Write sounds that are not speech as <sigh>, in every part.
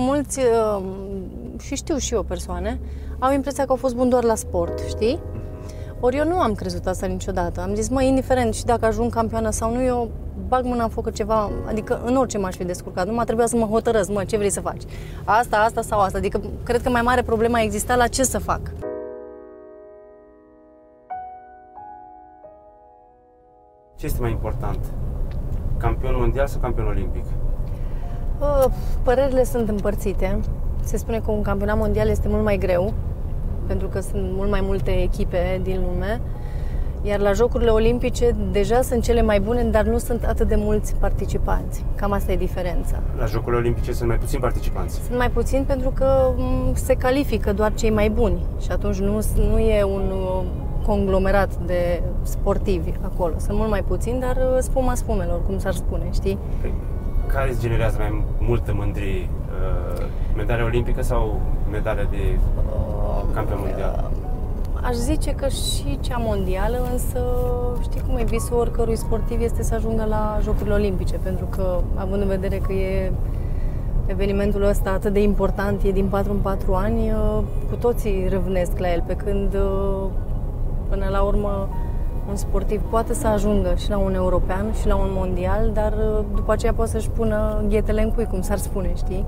Mulți, uh, și știu și eu persoane, au impresia că au fost buni doar la sport, știi? Ori eu nu am crezut asta niciodată. Am zis, mă, indiferent și dacă ajung campioană sau nu, eu bag mâna în foc că ceva, adică în orice m-aș fi descurcat. Nu m-a trebuit să mă hotărăsc, mă, ce vrei să faci? Asta, asta sau asta. Adică cred că mai mare problema exista la ce să fac. Ce este mai important? Campion mondial sau campion olimpic? Uh, Părerile sunt împărțite. Se spune că un campionat mondial este mult mai greu, pentru că sunt mult mai multe echipe din lume. Iar la Jocurile Olimpice deja sunt cele mai bune, dar nu sunt atât de mulți participanți. Cam asta e diferența. La Jocurile Olimpice sunt mai puțini participanți. Sunt mai puțini pentru că m, se califică doar cei mai buni și atunci nu, nu e un uh, conglomerat de sportivi acolo. Sunt mult mai puțini, dar uh, spuma spumelor, cum s-ar spune, știi? Păi, Care îți generează mai multă mândrie? Uh, Medalia olimpică sau medalia de campion mondial? Aș zice că și cea mondială, însă știi cum e visul oricărui sportiv este să ajungă la Jocurile Olimpice, pentru că având în vedere că e evenimentul ăsta atât de important, e din 4 în 4 ani, uh, cu toții râvnesc la el, pe când uh, până la urmă un sportiv poate să ajungă și la un european și la un mondial, dar uh, după aceea poate să-și pună ghetele în cui, cum s-ar spune, știi?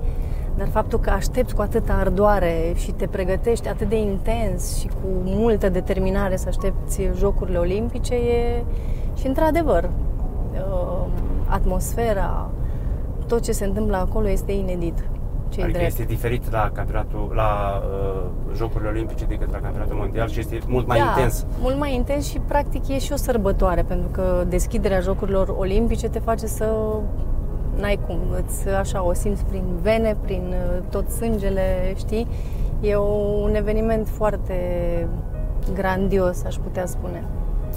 Dar faptul că aștepți cu atâta ardoare și te pregătești atât de intens și cu multă determinare să aștepți Jocurile Olimpice e și într-adevăr uh, atmosfera, tot ce se întâmplă acolo este inedit. Ce Adică drept. este diferit la campionatul, la uh, Jocurile Olimpice decât la campionatul mondial și este mult mai da, intens. mult mai intens și practic e și o sărbătoare, pentru că deschiderea Jocurilor Olimpice te face să n-ai cum, îți, așa o simți prin vene, prin uh, tot sângele, știi? E o, un eveniment foarte grandios, aș putea spune.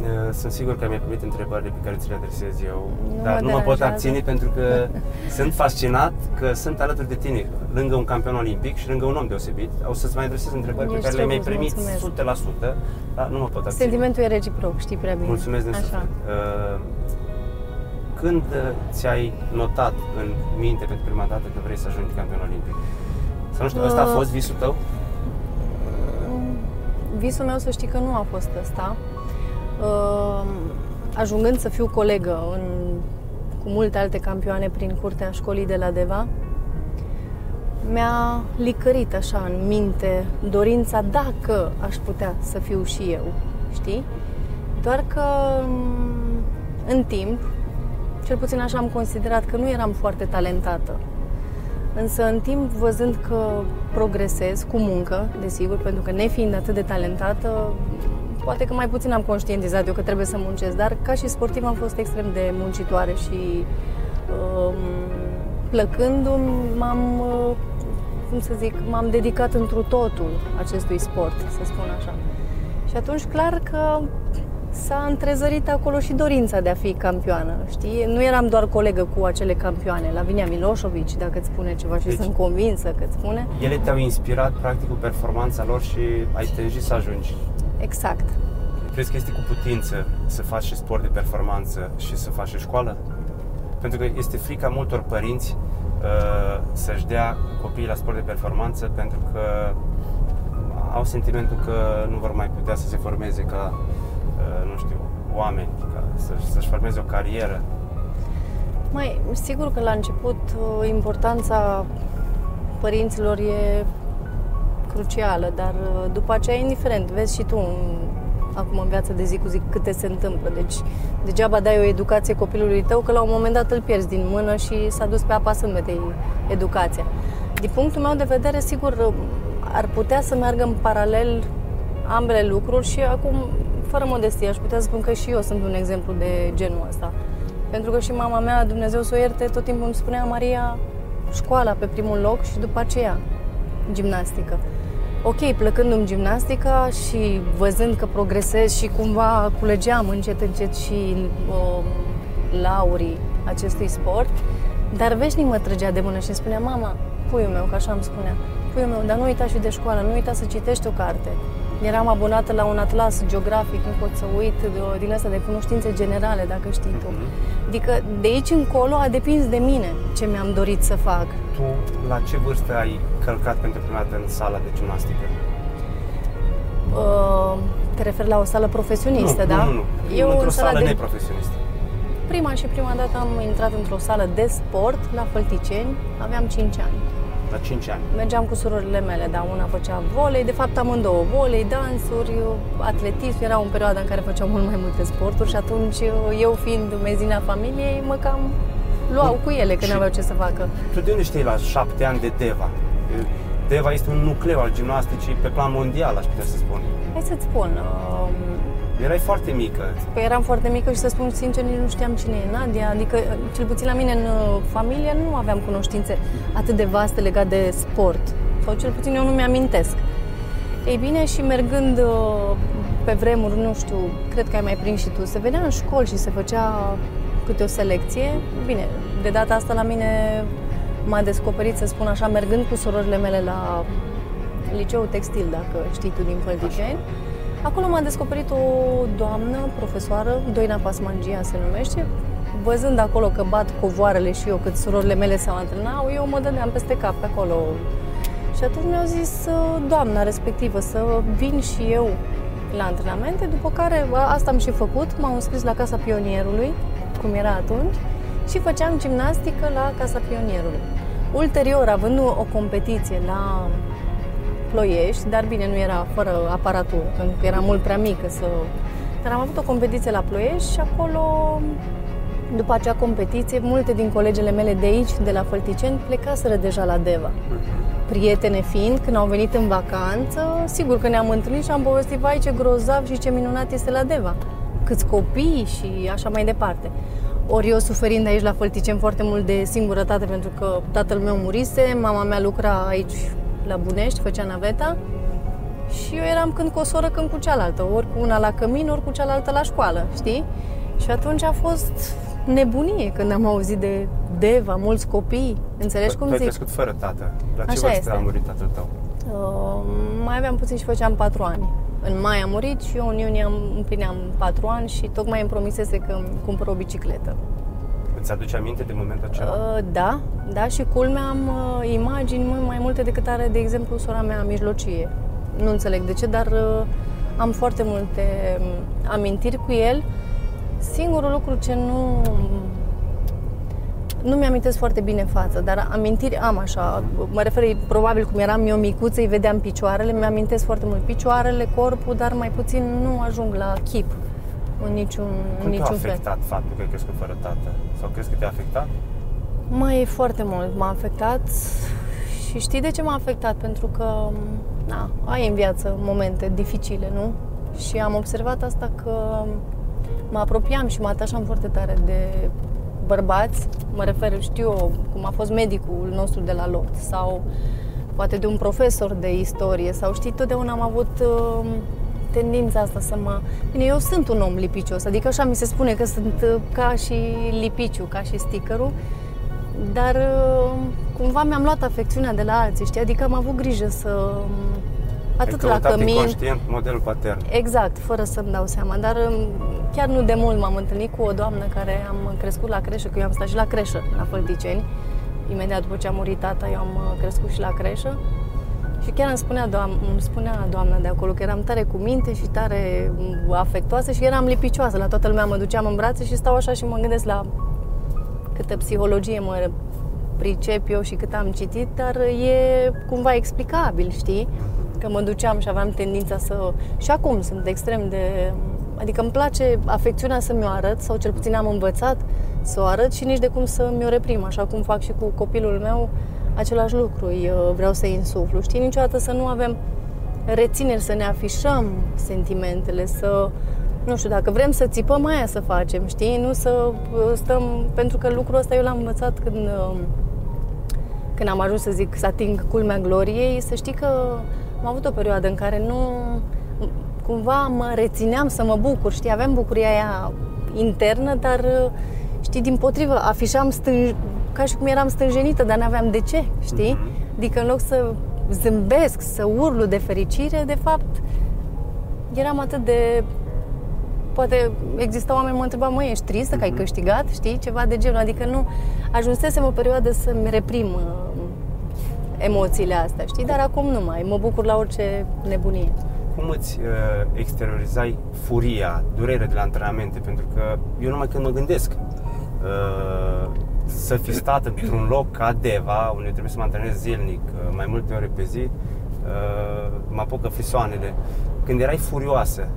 Uh, Sunt sigur că mi-ai primit întrebările pe care ți le adresez eu, Nu dar mă nu mă pot deranjează. abține pentru că <laughs> sunt fascinat că sunt alături de tine, lângă un campion olimpic și lângă un om deosebit. O să-ți mai adresez întrebări pe Ești care le-ai drăguț, primit mulțumesc. 100%, dar nu mă pot abține. Sentimentul e reciproc, știi prea bine. Mulțumesc din Așa. suflet. Uh, Când uh, ți-ai notat în minte pentru prima dată că vrei să ajungi campion olimpic? Sau nu știu, ăsta a Uh, fost visul tău? Visul meu să știi că nu a fost ăsta. Uh, Ajungând să fiu colegă în, cu multe alte campioane prin curtea școlii de la Deva, mi-a licărit așa în minte dorința dacă aș putea să fiu și eu, știi? Doar că m, în timp, cel puțin așa am considerat că nu eram foarte talentată. Însă în timp, văzând că progresez cu muncă, desigur, pentru că nefiind atât de talentată, poate că mai puțin am conștientizat eu că trebuie să muncesc, dar ca și sportiv am fost extrem de muncitoare și um, plăcându-mi m-am, uh, cum să zic, m-am dedicat întru totul acestui sport, să spun așa. Și atunci clar că s-a întrezărit acolo și dorința de a fi campioană, știi? Nu eram doar colegă cu acele campioane, Lavinia Miloșovici, dacă îți spune ceva și Deci- sunt convinsă că îți spune. Ele te-au inspirat practic cu performanța lor și ai tânjit să ajungi. Exact. Crezi că este cu putință să faci și sport de performanță și să faci și școală? Pentru că este frica multor părinți uh, să-și dea copiii la sport de performanță pentru că au sentimentul că nu vor mai putea să se formeze ca, uh, nu știu, oameni, ca să, să-și formeze o carieră. Mai, sigur că la început uh, importanța părinților e crucială, dar uh, după aceea, indiferent, vezi și tu în, acum în viața de zi cu zi câte se întâmplă. Deci degeaba dai o educație copilului tău că la un moment dat îl pierzi din mână și s-a dus pe apa sâmbetei educația. Din punctul meu de vedere, sigur, uh, ar putea să meargă în paralel ambele lucruri și acum, fără modestie, aș putea spun că și eu sunt un exemplu de genul ăsta. Pentru că și mama mea, Dumnezeu să o ierte, tot timpul îmi spunea Maria, școala pe primul loc și după aceea gimnastică. Ok, plăcându-mi gimnastica și văzând că progresez și cumva culegeam încet, încet și uh, laurii acestui sport, dar veșnic mă trăgea de mână și îmi spunea, mama, puiul meu, că așa îmi spunea, puiul meu, dar nu uita și de școală, nu uita să citești o carte, Eram abonată la un atlas geografic, nu pot să uit, de- din asta de cunoștințe generale, dacă știi tu. Adică de aici încolo a depins de mine ce mi-am dorit să fac. Tu la ce vârstă ai călcat pentru prima dată în sala de gimnastică? Uh, te referi la o sală profesionistă, nu, da? nu, nu, nu. Eu într-o în sala sală de... neprofesionistă. Prima și prima dată am intrat într-o sală de sport la Fălticeni, aveam 5 ani. La 5 ani. Mergeam cu surorile mele, da, una făcea volei, de fapt amândouă, volei, dansuri, atletism, era o perioadă în care făceam mult mai multe sporturi și atunci eu fiind mezina familiei, mă cam luau cu ele când Și- aveau ce să facă. Tu de unde știi la 7 ani de Deva? Deva este un nucleu al gimnasticii pe plan mondial, aș putea să spun. Hai să-ți spun, uh, Erai foarte mică. Păi eram foarte mică și să spun sincer, nici nu știam cine e Nadia, adică cel puțin la mine în uh, familie nu aveam cunoștințe atât de vaste legate de sport, sau cel puțin eu nu mi-amintesc. Ei bine, și mergând uh, pe vremuri, nu știu, cred că ai mai prins și tu, se venea în școli și se făcea câte o selecție. Bine, de data asta la mine m-a descoperit, să spun așa, mergând cu surorile mele la liceul textil, dacă știi tu, din Fălticeni. Acolo m-a descoperit o doamnă, profesoară, Doina Pasmangia se numește, văzând acolo că bat covoarele și eu, cât surorile mele se antrenau, eu mă dădeam peste cap pe acolo. Și atunci mi-au zis uh, doamna respectivă să vin și eu la antrenamente, după care a, asta am și făcut, m-am înscris la Casa Pionierului, cum era atunci, și făceam gimnastică la Casa Pionierului. Ulterior, având o competiție la Ploiești, dar bine, nu era fără aparatură, pentru că era mult prea mică să... Dar am avut o competiție la Ploiești și acolo, după acea competiție, multe din colegele mele de aici, de la Fălticeni, plecaseră deja la Deva. Prietene fiind, când au venit în vacanță, sigur că ne-am întâlnit și am povestit, vai ce grozav și ce minunat este la Deva. Câți copii și așa mai departe. Ori eu suferind aici la Fălticeni foarte mult de singurătate pentru că tatăl meu murise, mama mea lucra aici la Bunești, făcea naveta și eu eram când cu o soră, când cu cealaltă, ori cu una la cămin, ori cu cealaltă la școală, știi? Și atunci a fost nebunie când am auzit de Deva, mulți copii, înțelegi cum tu ai zic? crescut fără tată. La ce Așa vârstă este. a murit tatăl tău? Uh, mai aveam puțin și făceam patru ani. În mai a murit și eu în iunie am, împlineam patru ani și tocmai îmi promisese că îmi cumpăr o bicicletă. Îți aduce aminte de momentul acela? Uh, da, da și culmea am uh, imagini mult mai multe decât are, de exemplu, sora mea mijlocie. Nu înțeleg de ce, dar uh, am foarte multe um, amintiri cu el. Singurul lucru ce nu nu mi-amintesc foarte bine în față, dar amintiri am așa. Mă refer, probabil cum eram eu micuță, îi vedeam picioarele, mi-amintesc foarte mult picioarele, corpul, dar mai puțin nu ajung la chip în niciun, în Cum te-a niciun fel. afectat faptul că ai crescut fără tată? Sau crezi că te-a afectat? Mai foarte mult m-a afectat și știi de ce m-a afectat? Pentru că na, ai în viață momente dificile, nu? Și am observat asta că mă apropiam și mă atașam foarte tare de bărbați, mă refer, știu eu, cum a fost medicul nostru de la lot sau poate de un profesor de istorie sau știi, totdeauna am avut uh, tendința asta să mă... Bine, eu sunt un om lipicios, adică așa mi se spune că sunt uh, ca și lipiciu, ca și stickerul, dar uh, cumva mi-am luat afecțiunea de la alții, știi? Adică am avut grijă să... Atât ai la căutat cămin... inconștient modelul patern. Exact, fără să-mi dau seama. Dar um, chiar nu de mult m-am întâlnit cu o doamnă care am crescut la creșă, că eu am stat și la creșă, la Fălticeni. Imediat după ce a murit tata, eu am uh, crescut și la creșă. Și chiar îmi spunea, doam- îmi spunea doamna de acolo că eram tare cu minte și tare um, afectoasă și eram lipicioasă. La toată lumea mă duceam în brațe și stau așa și mă gândesc la câtă psihologie mă pricep eu și cât am citit, dar e cumva explicabil, știi? Că mă duceam și aveam tendința să... Și acum sunt extrem de... Adică îmi place afecțiunea să mi-o arăt, sau cel puțin am învățat să o arăt și nici de cum să mi-o reprim, așa cum fac și cu copilul meu, același lucru îi, uh, vreau să-i insuflu. Știi, niciodată să nu avem rețineri, să ne afișăm sentimentele, să nu știu, dacă vrem să țipăm, aia să facem, știi? Nu să uh, stăm... Pentru că lucrul ăsta eu l-am învățat când, uh, când am ajuns să zic să ating culmea gloriei, să știi că am avut o perioadă în care nu... Cumva mă rețineam să mă bucur, știi? Aveam bucuria aia internă, dar uh, știi, din potrivă, afișam stânj... ca și cum eram stânjenită, dar n-aveam de ce, știi? Adică în loc să zâmbesc, să urlu de fericire, de fapt eram atât de... Poate exista oameni mă întrebau, măi, ești tristă că ai Mhm. câștigat, știi, ceva de genul. Adică nu, ajunsesem o perioadă să-mi reprim uh, emoțiile astea, știi? Dar acum nu mai, mă bucur la orice nebunie. Cum îți uh, exteriorizai furia, durerea de la antrenamente? Pentru că eu numai când mă gândesc uh, să fi stat într-un loc ca Deva, unde trebuie să mă antrenez zilnic, uh, mai multe ore pe zi, uh, mă apucă frisoanele. Când erai furioasă,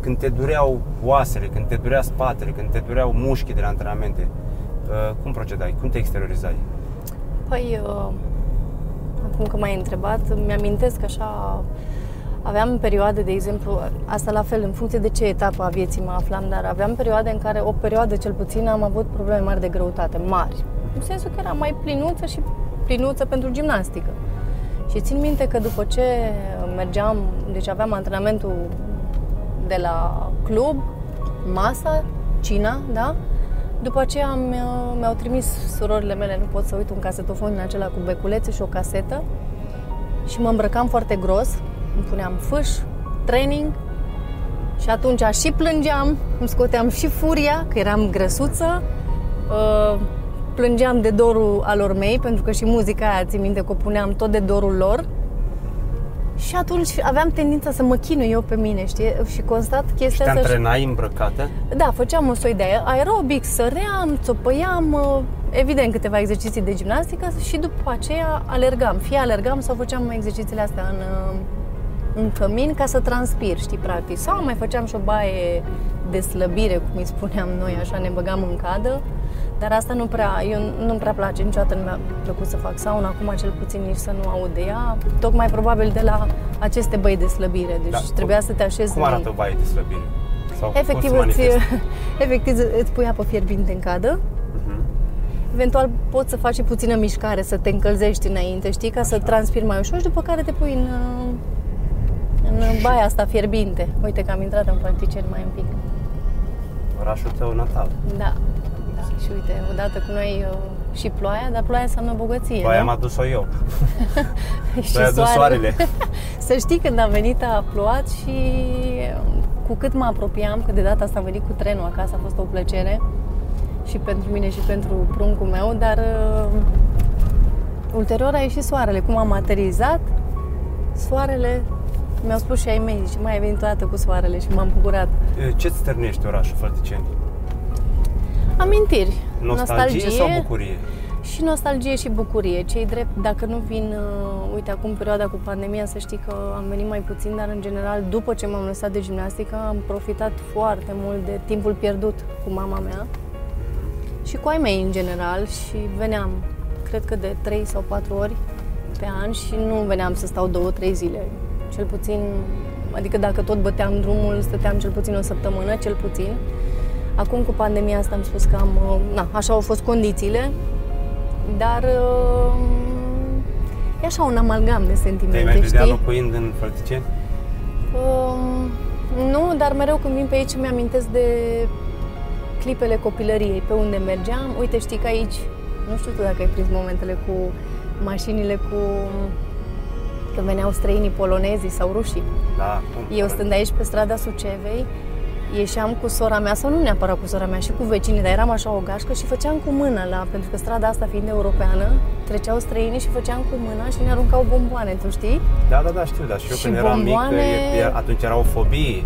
când te dureau oasele, când te durea spatele, când te dureau mușchii de la antrenamente, uh, cum procedai? Cum te exteriorizai? Păi, uh, acum că m-ai întrebat, mi-amintesc așa, aveam perioade, de exemplu, asta la fel, în funcție de ce etapă a vieții mă aflam, dar aveam perioade în care, o perioadă cel puțin, am avut probleme mari de greutate, mari. În sensul că eram mai plinuță și plinuță pentru gimnastică. Și țin minte că după ce mergeam, deci aveam antrenamentul de la club, masa, cina, da? După aceea mi- mi-au trimis surorile mele, nu pot să uit, un casetofon din acela cu beculețe și o casetă și mă îmbrăcam foarte gros, îmi puneam fâș, training și atunci și plângeam, îmi scoteam și furia, că eram grăsuță, uh, plângeam de dorul alor mei, pentru că și muzica aia, țin minte că o puneam tot de dorul lor și atunci aveam tendința să mă chinui eu pe mine, știi? Și constat Și chestia te asta și- antrenai îmbrăcată? da, făceam un soi de aerobic, săream, țopăiam, uh, evident câteva exerciții de gimnastică și după aceea alergam. Fie alergam sau făceam exercițiile astea în, uh, în cămin ca să transpir, știi, practic. Sau mai făceam și o baie de slăbire, cum îi spuneam noi, așa ne băgam în cadă. Dar asta nu prea, eu nu-mi prea place, niciodată nu mi-a plăcut să fac sauna, acum cel puțin nici să nu aud de ea, tocmai probabil de la aceste băi de slăbire, deci Da, trebuia cum- să te așezi Cum în- arată o baie de slăbire? Sau Efectiv, cum se îți, manifestă? <laughs> efectiv îți pui apă fierbinte în cadă. Mhm. Eventual poți să faci și puțină mișcare, să te încălzești înainte, știi, ca să transpiri mai ușor și după care te pui în, uh, în baia asta fierbinte. Uite că am intrat în Fălticeni mai un pic. Orașul tău natal. Da. da. Și uite, odată cu noi uh, și ploaia, dar ploaia înseamnă bogăție. Baia nu? am adus-o eu. <laughs> și Tu ai adus soarele. <laughs> Să știi, când am venit a plouat și um, cu cât mă apropiam, că de data asta am venit cu trenul acasă, a fost o plăcere și pentru mine și pentru pruncul meu, dar uh, ulterior a ieșit soarele. Cum am aterizat, soarele, mi-au spus și ai mei, și mai ai venit o dată cu soarele și m-am bucurat. Ce-ți stârnește orașul Fălticeni? Amintiri, Nostalgie, sau bucurie? Și nostalgie și bucurie. Cei drept, dacă nu vin, uh, uite, acum perioada cu pandemia, să știi că am venit mai puțin, dar în general, după ce m-am lăsat de gimnastică, am profitat foarte mult de timpul pierdut cu mama mea și cu ai mei în general și veneam, cred că de 3 sau 4 ori pe an și nu veneam să stau 2-3 zile. Cel puțin, adică dacă tot băteam drumul, stăteam cel puțin o săptămână, cel puțin. Acum cu pandemia asta am spus că am, uh, na, așa au fost condițiile, dar uh, e așa un amalgam de Te-ai sentimente, mai vedea știi? locuind în Fălticeni? Um, nu, dar mereu când vin pe aici mi-amintesc de clipele copilăriei, pe unde mergeam. Uite, știi că aici, nu știu tu dacă ai prins momentele cu mașinile cu când veneau străinii polonezii sau rușii. Da. cum? Eu stând aici pe strada Sucevei, ieșeam cu sora mea, sau nu neapărat cu sora mea, și cu vecinii, dar eram așa o gașcă și făceam cu mâna la, pentru că strada asta fiind europeană, treceau străinii și făceam cu mâna și ne aruncau bomboane, tu știi? Da, da, da, știu, dar și eu Și când eram bomboane- mic, e- e- atunci era o fobie.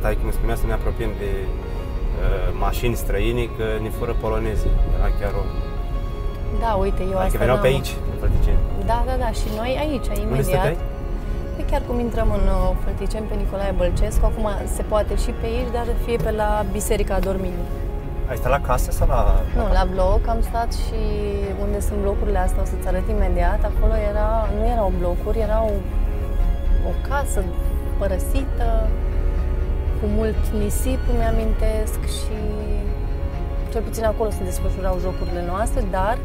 Tai cum spunea să ne apropiem de uh, mașini străini, că ne fură polonezii. Era chiar o... Da, uite, eu Adică asta veneau pe n-am- aici, în Fălticeni. Da, da, da, și noi aici, Unde imediat. stăteai? Păi chiar cum intrăm în uh, Fălticeni pe Nicolae Bălcescu, acum se poate și pe aici, dar fie pe la Biserica Dormirii. Ai stat la casă sau la... Nu, la bloc am stat și unde sunt blocurile astea, o să-ți arăt imediat. Acolo era, nu erau blocuri, era o, o casă părăsită, cu mult nisip, îmi amintesc și cel puțin acolo se desfășurau jocurile noastre, dar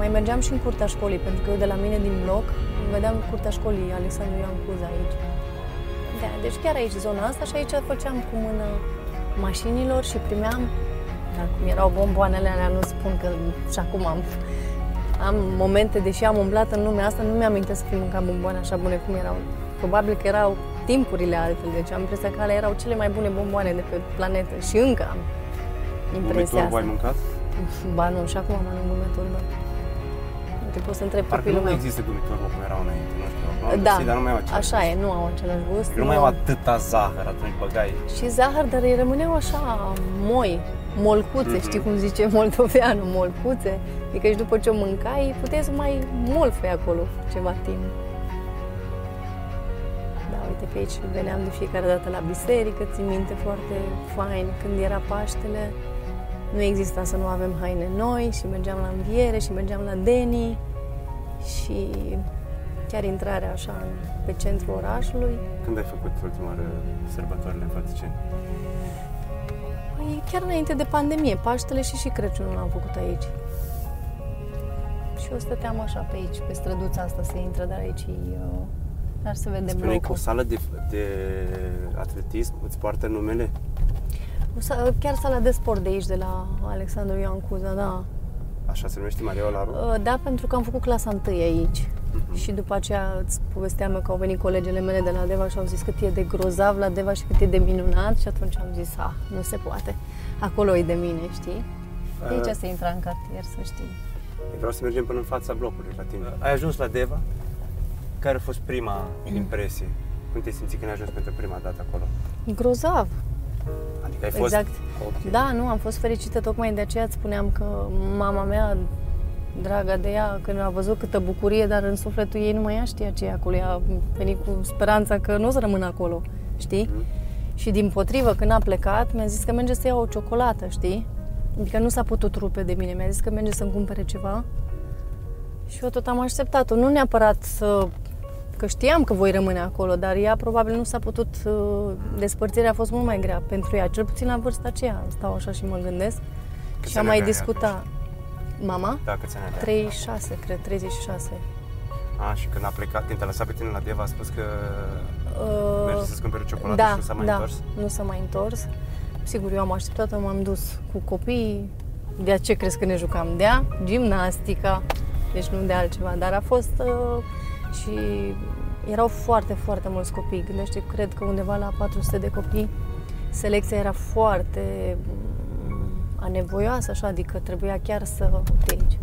mai mergeam și în curtea școlii, pentru că eu de la mine din bloc vedeam curtea școlii Alexandru Ioan Cuza aici. Da, deci chiar aici, zona asta și aici făceam cu mână mașinilor și primeam, dar cum erau bomboanele alea, nu spun că și acum am, am momente, deși am umblat în lumea asta, nu mi-am să fi mâncat bomboane așa bune cum erau. Probabil că erau timpurile altfel. Deci am impresia că alea erau cele mai bune bomboane de pe planetă și încă am impresia Gumiturbo ai asta. mâncat? Ba nu, și acum mănânc gumiturbo. Te poți să întreb Parcă copilul nu mai meu. există gumiturbo cum erau înainte, nu știu. Acum am Da, găsit, dar nu mai au același așa gust. e, nu au același gust. Nu mai au atâta zahăr atunci băgai. Și zahăr, dar ei rămâneau așa moi, molcuțe, Mhm. știi cum zice moldoveanul, molcuțe. Adică și după ce o mâncai, puteai să mai molfăi acolo ceva timp. Da, uite că aici veneam de fiecare dată la biserică, țin minte foarte fain când era Paștele. Nu exista să nu avem haine noi și mergeam la înviere și mergeam la Deni și chiar intrarea așa în- pe centrul orașului. Când ai făcut ultima oară sărbătorile în Fălticeni? Păi chiar înainte de pandemie, Paștele și și Crăciunul l-am făcut aici. Și eu stăteam așa pe aici, pe străduța asta se intră, dar aici e, uh, dar se vede Spuneai că o blocul. sală de, de atletism îți poartă numele? O sa- Chiar sala de sport de aici, de la Alexandru Ioan Cuza, da. Așa se numește Maria Olaru? Uh, Da, pentru că am făcut clasa întâi aici. Mhm. Și după aceea îți povesteam eu că au venit colegele mele de la Deva și au zis cât e de grozav la Deva și cât e de minunat și atunci am zis, a, nu se poate. Acolo e de mine, știi? De aici Uh. se intra în cartier, să știi. Vreau să mergem până în fața blocului la tine. Ai ajuns la Deva? Care a fost prima impresie? Cum te simți când ai ajuns pentru prima dată acolo? Grozav. Adică ai fost... Exact. Ok. Da, nu, am fost fericită, tocmai de aceea îți spuneam că mama mea, draga de ea, când a văzut câtă bucurie, dar în sufletul ei nu mai ea știa ce e acolo. Ea a venit cu speranța că nu o să rămână acolo, știi? Mhm. Și din potrivă, când a plecat, mi-a zis că merge să ia o ciocolată, știi? Adică nu s-a putut rupe de mine, mi-a zis că merge să-mi cumpere ceva. Și eu tot am așteptat-o, nu neapărat să... Că știam că voi rămâne acolo, dar ea probabil nu s-a putut... uh, Despărțirea a fost mult mai grea pentru ea, cel puțin la vârsta aceea. Stau așa și mă gândesc. Câți și am ani mai avea ea discutat. Mama? Da, câți ani avea? 36, cred, 36. A, și când a plecat, când te-a lăsat pe tine la Deva, a spus că Uh, merge să-ți cumpere ciocolată da, și nu s-a mai da, întors? nu s-a mai întors. Sigur, eu am așteptat, m-am dus cu copiii. De ce crezi că ne jucam? De a gimnastica, deci nu de altceva. Dar a fost uh, și erau foarte, foarte mulți copii. Gândește, cred că undeva la 400 de copii. Selecția era foarte mm, anevoioasă, așa, adică trebuia chiar să... Uite aici.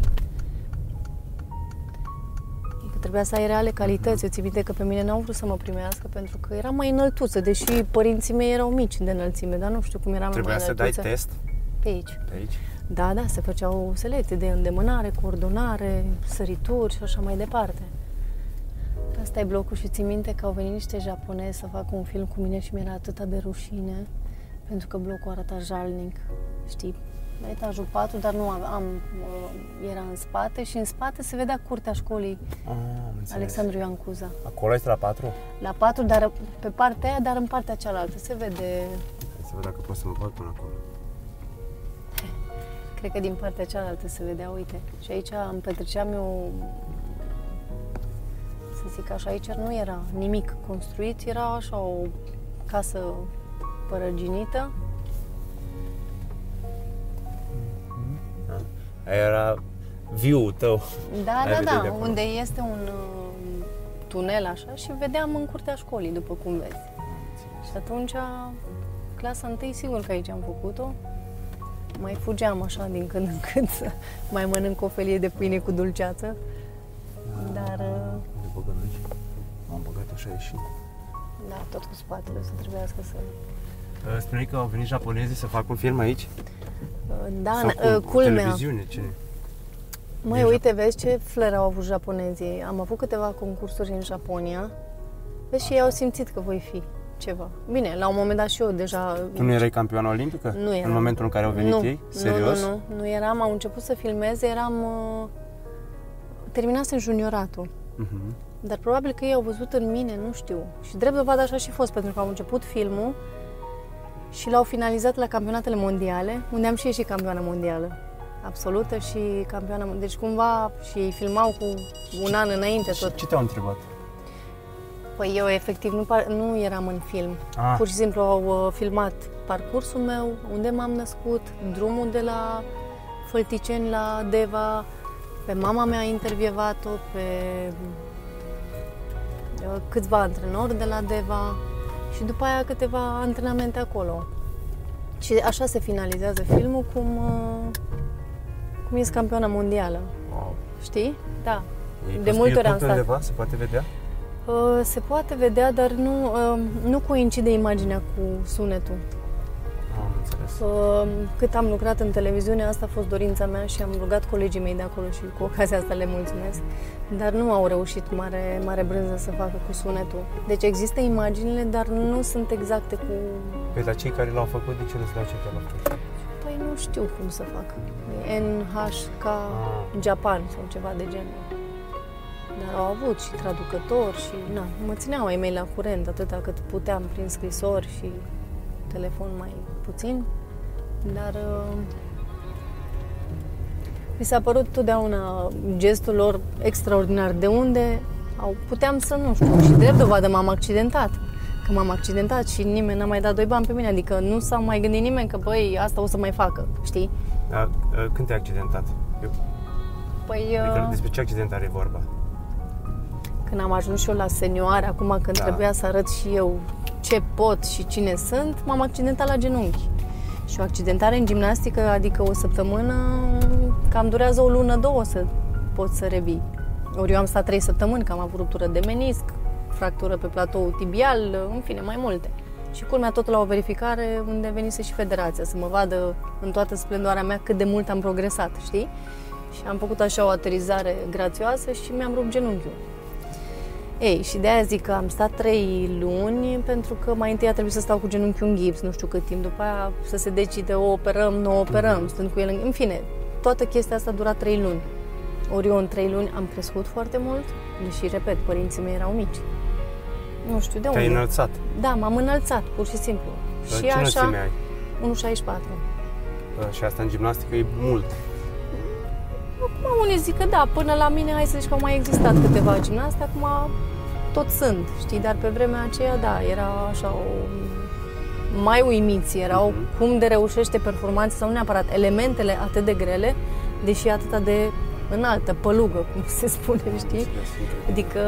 Adică trebuia să ai reale calități. Eu țin minte că pe mine n-au vrut să mă primească pentru că eram mai înăltuță, deși părinții mei erau mici de înălțime, dar nu știu cum eram Trebuia mai să dai înăltuță. test Pe aici. pe aici? Da, da, se făceau selecții de îndemânare, coordonare, sărituri și așa mai departe. Asta e blocul și țin minte că au venit niște japonezi să facă un film cu mine și mi-era atâta de rușine pentru că blocul arăta jalnic, știi? La etajul 4, dar nu am, am uh, era în spate și în spate se vedea curtea școlii Ah, am înțeles. Alexandru Ioan Cuza. Acolo este la 4? La 4, dar pe partea aia, dar în partea cealaltă se vede, Să văd dacă pot să mă bag până acolo. cred că din partea cealaltă se vedea, uite. Și aici îmi petreceam eu să zic așa, aici nu era nimic construit, era așa o casă părăginită. Aia era view-ul tău. Da, Ai da, vedea de da, acolo. unde este un uh, tunel așa și vedeam în curtea școlii, după cum vezi. Și atunci, clasa întâi, sigur că aici am făcut-o. Mai fugeam așa din când în când să mai mănânc o felie de pâine cu dulceață. Dar, uh, Unde băgăm aici? M-am băgat așa ieșit. da, tot cu spatele o să trebuiască să... Spuneai că au venit japonezii să facă un film aici? Uh, Da, Sau uh, cum? culmea. Televiziune, ce? Măi, Din uite, vezi ce flair au avut japonezii. Am avut câteva concursuri în Japonia. Vezi și ei au simțit că voi fi ceva. Bine, la un moment dat și eu deja... Tu nu erai campioană olimpică? Nu eram. În momentul în care au venit nu, ei? Serios? Nu, nu, nu, nu eram. Au început să filmeze, eram... Uh, terminasem junioratul. Mhm. Dar probabil că ei au văzut în mine, nu știu. Și drept dovadă așa și fost, pentru că au început filmul și l-au finalizat la campionatele mondiale, unde am și ieșit campioană mondială. Absolută și campioană mondială. Deci cumva și ei filmau cu un an înainte tot. Ce te-au întrebat? Păi eu efectiv nu, par- nu eram în film. Ah. Pur și simplu au uh, filmat parcursul meu, unde m-am născut, drumul de la Fălticeni la Deva, pe mama mea a intervievat-o, pe uh, câțiva antrenori de la Deva și după aia câteva antrenamente acolo. Și așa se finalizează filmul cum, uh, cum e campioana mondială. Wow. Știi? Da. E De pus pe multe ori YouTube am stat. undeva? Se poate vedea? Uh, Se poate vedea, dar nu, uh, nu coincide imaginea cu sunetul. Am înțeles. Uh, Cât am lucrat în televiziune, asta a fost dorința mea și am rugat colegii mei de acolo și cu ocazia asta le mulțumesc. Dar nu au reușit mare, mare brânză să facă cu sunetul. Deci există imaginile, dar nu sunt exacte cu... Păi la cei care l-au făcut, de ce nu se dau cei care l-au făcut? Păi nu știu cum să fac. NHK Ah. Japan sau ceva de genul. Dar au avut și traducători și na, mă țineau ai mei la curent atâta cât puteam prin scrisori și telefon mai puțin. Dar uh, mi s-a părut totdeauna gestul lor extraordinar. De unde au, puteam să nu știu. Și drept dovadă m-am accidentat. Că m-am accidentat și nimeni n-a mai dat doi bani pe mine. Adică nu s-a mai gândit nimeni că, băi, asta o să mai facă, știi? Dar, uh, când te-ai accidentat? Eu, Păi, adică uh, despre ce accident are vorba? când am ajuns și eu la senioare, acum când Da. trebuia să arăt și eu ce pot și cine sunt, m-am accidentat la genunchi. Și o accidentare în gimnastică, adică o săptămână, cam durează o lună, două să poți să revii. Ori eu am stat trei săptămâni, că am avut ruptură de menisc, fractură pe platou tibial, în fine, mai multe. Și culmea tot la o verificare unde venise și federația să mă vadă în toată splendoarea mea cât de mult am progresat, știi? Și am făcut așa o aterizare grațioasă și mi-am rupt genunchiul. Ei, și de aia zic că am stat trei luni pentru că mai întâi a trebuit să stau cu genunchiul în gips, nu știu cât timp, după aia să se decide o operăm, nu o operăm, stând cu el în... În fine, toată chestia asta a durat trei luni. Ori eu în trei luni am crescut foarte mult, deși, repet, părinții mei erau mici. Nu știu de Te-ai unde. înălțat. Da, m-am înălțat, pur și simplu. Dar și ce așa, înălțime ai? 1,64. Uh, Și asta în gimnastică e mult. Acum unii zic că da, până la mine, hai să zici că au mai existat câteva gimnaste, acum tot sunt, știi, dar pe vremea aceea, da, era așa o... mai uimiți erau Mhm. cum de reușește performanțe sau nu neapărat elementele atât de grele, deși atât de înaltă, pălugă, cum se spune, știi? Adică,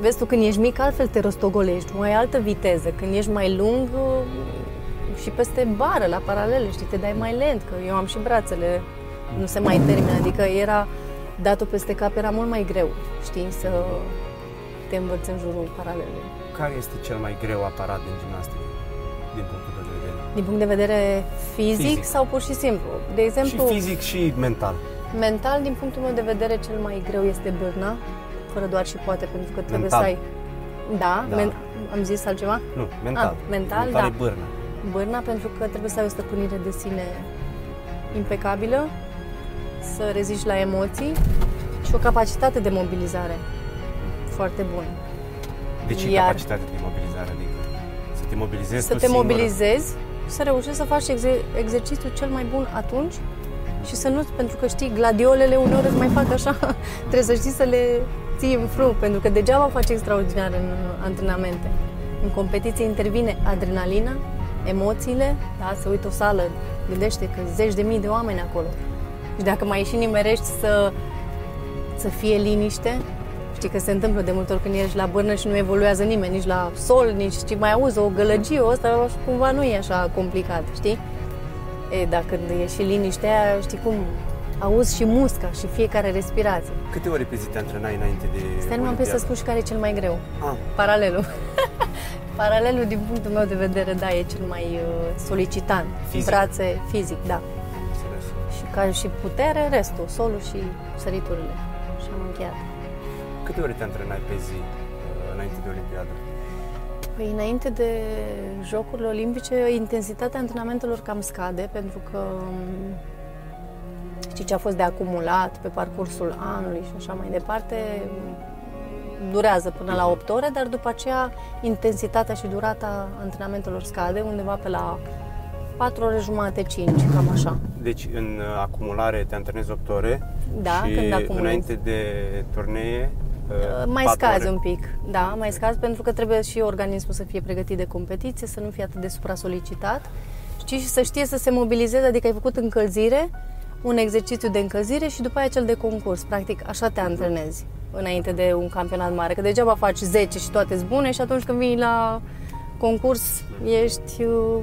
vezi tu, când ești mic, altfel te rostogolești, mai altă viteză. Când ești mai lung și peste bară, la paralele, știi, te dai mai lent, că eu am și brațele, nu se mai termină. Adică era, datul peste cap era mult mai greu, știi, să te învăți în jurul paralelei. Care este cel mai greu aparat din gimnastică, din punctul tău de vedere? Din punct de vedere fizic, Fizic. sau pur și simplu? De exemplu, Și fizic și mental. mental, din punctul meu de vedere, cel mai greu este bârna, fără doar și poate, pentru că trebuie Mental. să ai... Da, Da. Men- am zis altceva? Nu, mental. Ah, mental, mental da. e bârnă. Bârna pentru că trebuie să ai o stăpânire de sine impecabilă, să reziști la emoții și o capacitate de mobilizare foarte bună. De ce Iar- capacitate de mobilizare? Adică să te mobilizezi Să tu te singură? mobilizezi și să reușești să faci exer- exercițiul cel mai bun atunci și să nu, pentru că știi, gladiolele uneori îți mai fac așa, <laughs> trebuie să știi să le ții în frâu, pentru că degeaba faci extraordinar în uh, antrenamente. În competiție intervine adrenalina, emoțiile, da, se uită o sală, gândește că zeci de mii de oameni acolo. Și dacă mai și nimerești să, să fie liniște, știi că se întâmplă de multe ori când ești la bârnă și nu evoluează nimeni, nici la sol, nici știi, mai auzi o gălăgie, ăsta cumva nu e așa complicat, știi? E, dacă e și liniștea aia, știi cum, auzi și musca și fiecare respirație. Câte ori pe zi te antrenai înainte de Stai numai pe să spun și care e cel mai greu. Ah, Paralelul. <laughs> Paralelul, din punctul meu de vedere, da, e cel mai uh, solicitant. Fizic. Brațe, fizic, da. înțeles. Și ca și putere, restul, solul și săriturile. Și am încheiat. Câte ori te antrenai pe zi uh, înainte de Olimpiadă? Păi înainte de Jocurile Olimpice, intensitatea antrenamentelor cam scade, pentru că m, știi ce a fost de acumulat pe parcursul anului și așa mai departe, m, durează până la 8 ore, dar după aceea intensitatea și durata antrenamentelor scade, undeva pe la 4 ore jumate, 5, cam așa. Deci în uh, acumulare te antrenezi 8 ore Da, și când acumulezi. înainte de turnee uh, Mai patru scazi ore. un pic, da, mai scazi pentru că trebuie și organismul să fie pregătit de competiție, să nu fie atât de supra-solicitat, știi, și să știe să se mobilizeze, adică ai făcut încălzire, un exercițiu de încălzire și după aia cel de concurs. Practic, așa te antrenezi înainte de un campionat mare, că degeaba faci 10 și toate sunt bune și atunci când vii la concurs, ești... Uh,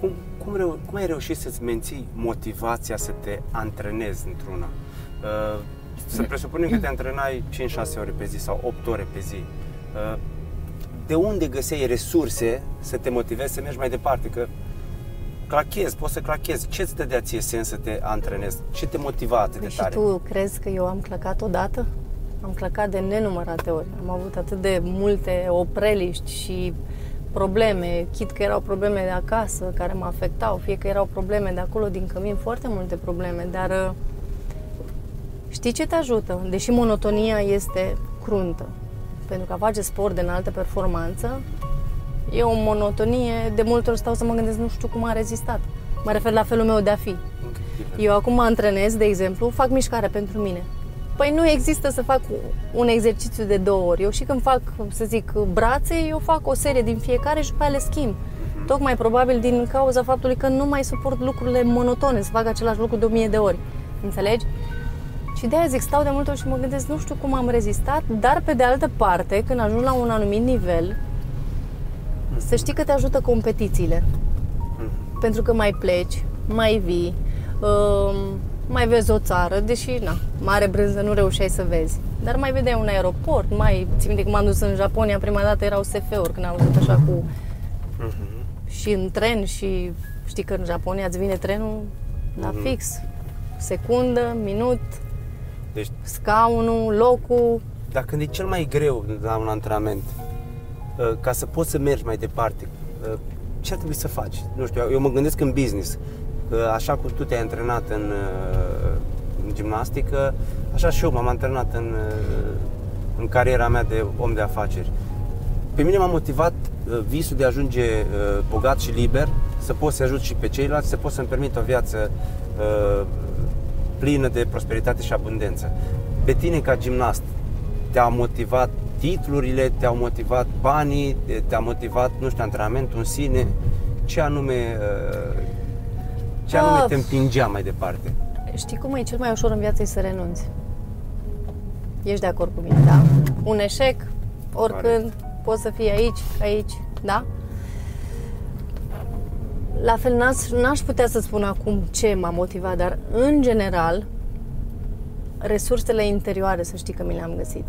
cum, cum, reu- cum ai reușit să-ți menții motivația să te antrenezi într-una? Uh, să presupunem că te antrenai 5-6 ore pe zi sau 8 ore pe zi. Uh, de unde găseai resurse să te motivezi să mergi mai departe? Că clachezi, poți să clachezi. Ce îți dădea ție sens să te antrenezi? Ce te motiva atât păi de tare? Și tu crezi că eu am clacat odată? Am clacat de nenumărate ori. Am avut atât de multe opreliști și probleme, chit că erau probleme de acasă care mă afectau, fie că erau probleme de acolo din cămin, foarte multe probleme, dar uh, știi ce te ajută? Deși monotonia este cruntă, pentru că a face sport de înaltă performanță, e o monotonie, de multe ori stau să mă gândesc, nu știu cum a rezistat. Mă refer la felul meu de a fi. Eu acum mă antrenez, de exemplu, fac mișcare pentru mine. Păi nu există să fac un exercițiu de două ori. Eu și când fac, să zic, brațe, eu fac o serie din fiecare și pe aia le schimb. Uh-huh. Tocmai probabil din cauza faptului că nu mai suport lucrurile monotone, să fac același lucru de o mie de ori. Înțelegi? Și de aia zic, stau de multe ori și mă gândesc, nu știu cum am rezistat, dar pe de altă parte, când ajungi la un anumit nivel, să știi că te ajută competițiile. Uh-huh. Pentru că mai pleci, mai vii, uh, mai vezi o țară, deși, na, mare brânză nu reușeai să vezi. Dar mai vedeai un aeroport, mai... Țin minte cum am dus în Japonia, prima dată erau SF-uri, când am văzut așa cu... Uh-huh. Și în tren și știi că în Japonia îți vine trenul la uh-huh. fix. Secundă, minut, deci, scaunul, locul. Dar când e cel mai greu la un antrenament, uh, ca să poți să mergi mai departe, uh, ce ar trebui să faci? Nu știu, eu mă gândesc în business așa cum tu te-ai antrenat în, uh, în gimnastică, așa și eu m-am antrenat în, uh, în cariera mea de om de afaceri. Pe mine m-a motivat uh, visul de a ajunge bogat și liber, să pot să ajut și pe ceilalți, să pot să-mi permit o viață plină de prosperitate și abundență. Pe tine ca gimnast te-a motivat titlurile, te-au motivat banii, te-a motivat, nu știu, antrenamentul în sine, ce anume ce anume te împingea mai departe? Știi cum e cel mai ușor în viață e să renunți. Ești de acord cu mine, da? Un eșec, oricând, Pare. poți să fii aici, aici, da? La fel, n-aș, n-aș putea să spun acum ce m-a motivat, dar în general, resursele interioare, să știi că mi le-am găsit.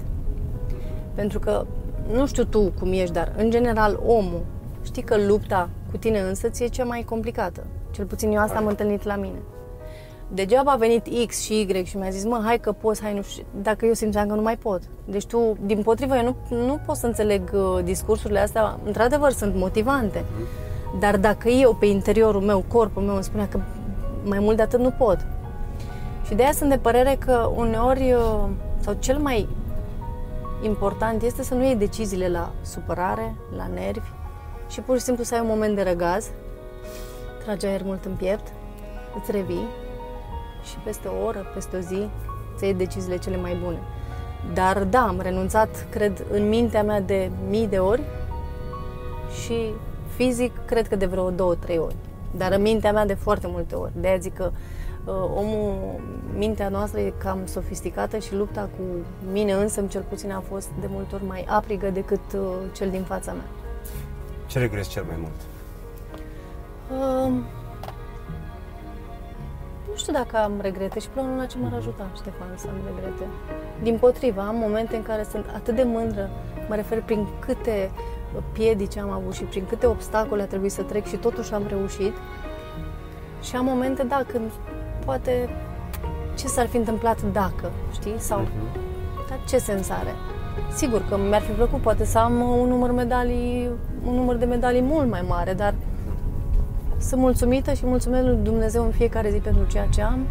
Pentru că, nu știu tu cum ești, dar în general omul, știi că lupta cu tine însă ți e cea mai complicată. Cel puțin eu asta am întâlnit la mine. Degeaba a venit X și Y și mi-a zis, mă, hai că poți, hai nu știu, dacă eu simțeam că nu mai pot. Deci tu, din potrivă, eu nu, nu pot să înțeleg uh, discursurile astea, într-adevăr sunt motivante, mhm. Dar dacă eu pe interiorul meu, corpul meu îmi spunea că mai mult de atât nu pot. Și de aia sunt de părere că uneori, uh, sau cel mai important este să nu iei deciziile la supărare, la nervi și pur și simplu să ai un moment de răgaz tragi aer mult în piept, îți revii și peste o oră, peste o zi, îți iei deciziile cele mai bune. Dar da, am renunțat, cred, în mintea mea de mii de ori și fizic, cred că de vreo două, trei ori. Dar în mintea mea de foarte multe ori. De aia zic că uh, omul, mintea noastră e cam sofisticată și lupta cu mine însă, cel puțin, a fost de multe ori mai aprigă decât uh, cel din fața mea. Ce regrezi cel mai mult? Uh, nu știu dacă am regrete și planul la ce m-ar ajuta, Ștefan, să am regrete. Din potriva, am momente în care sunt atât de mândră, mă refer prin câte piedici am avut și prin câte obstacole a trebuit să trec și totuși am reușit. Și am momente, da, când poate ce s-ar fi întâmplat dacă, știi? Sau uh-huh. dar ce sens are? Sigur că mi-ar fi plăcut poate să am un număr, medalii, un număr de medalii mult mai mare, dar sunt mulțumită și mulțumesc lui Dumnezeu în fiecare zi pentru ceea ce am,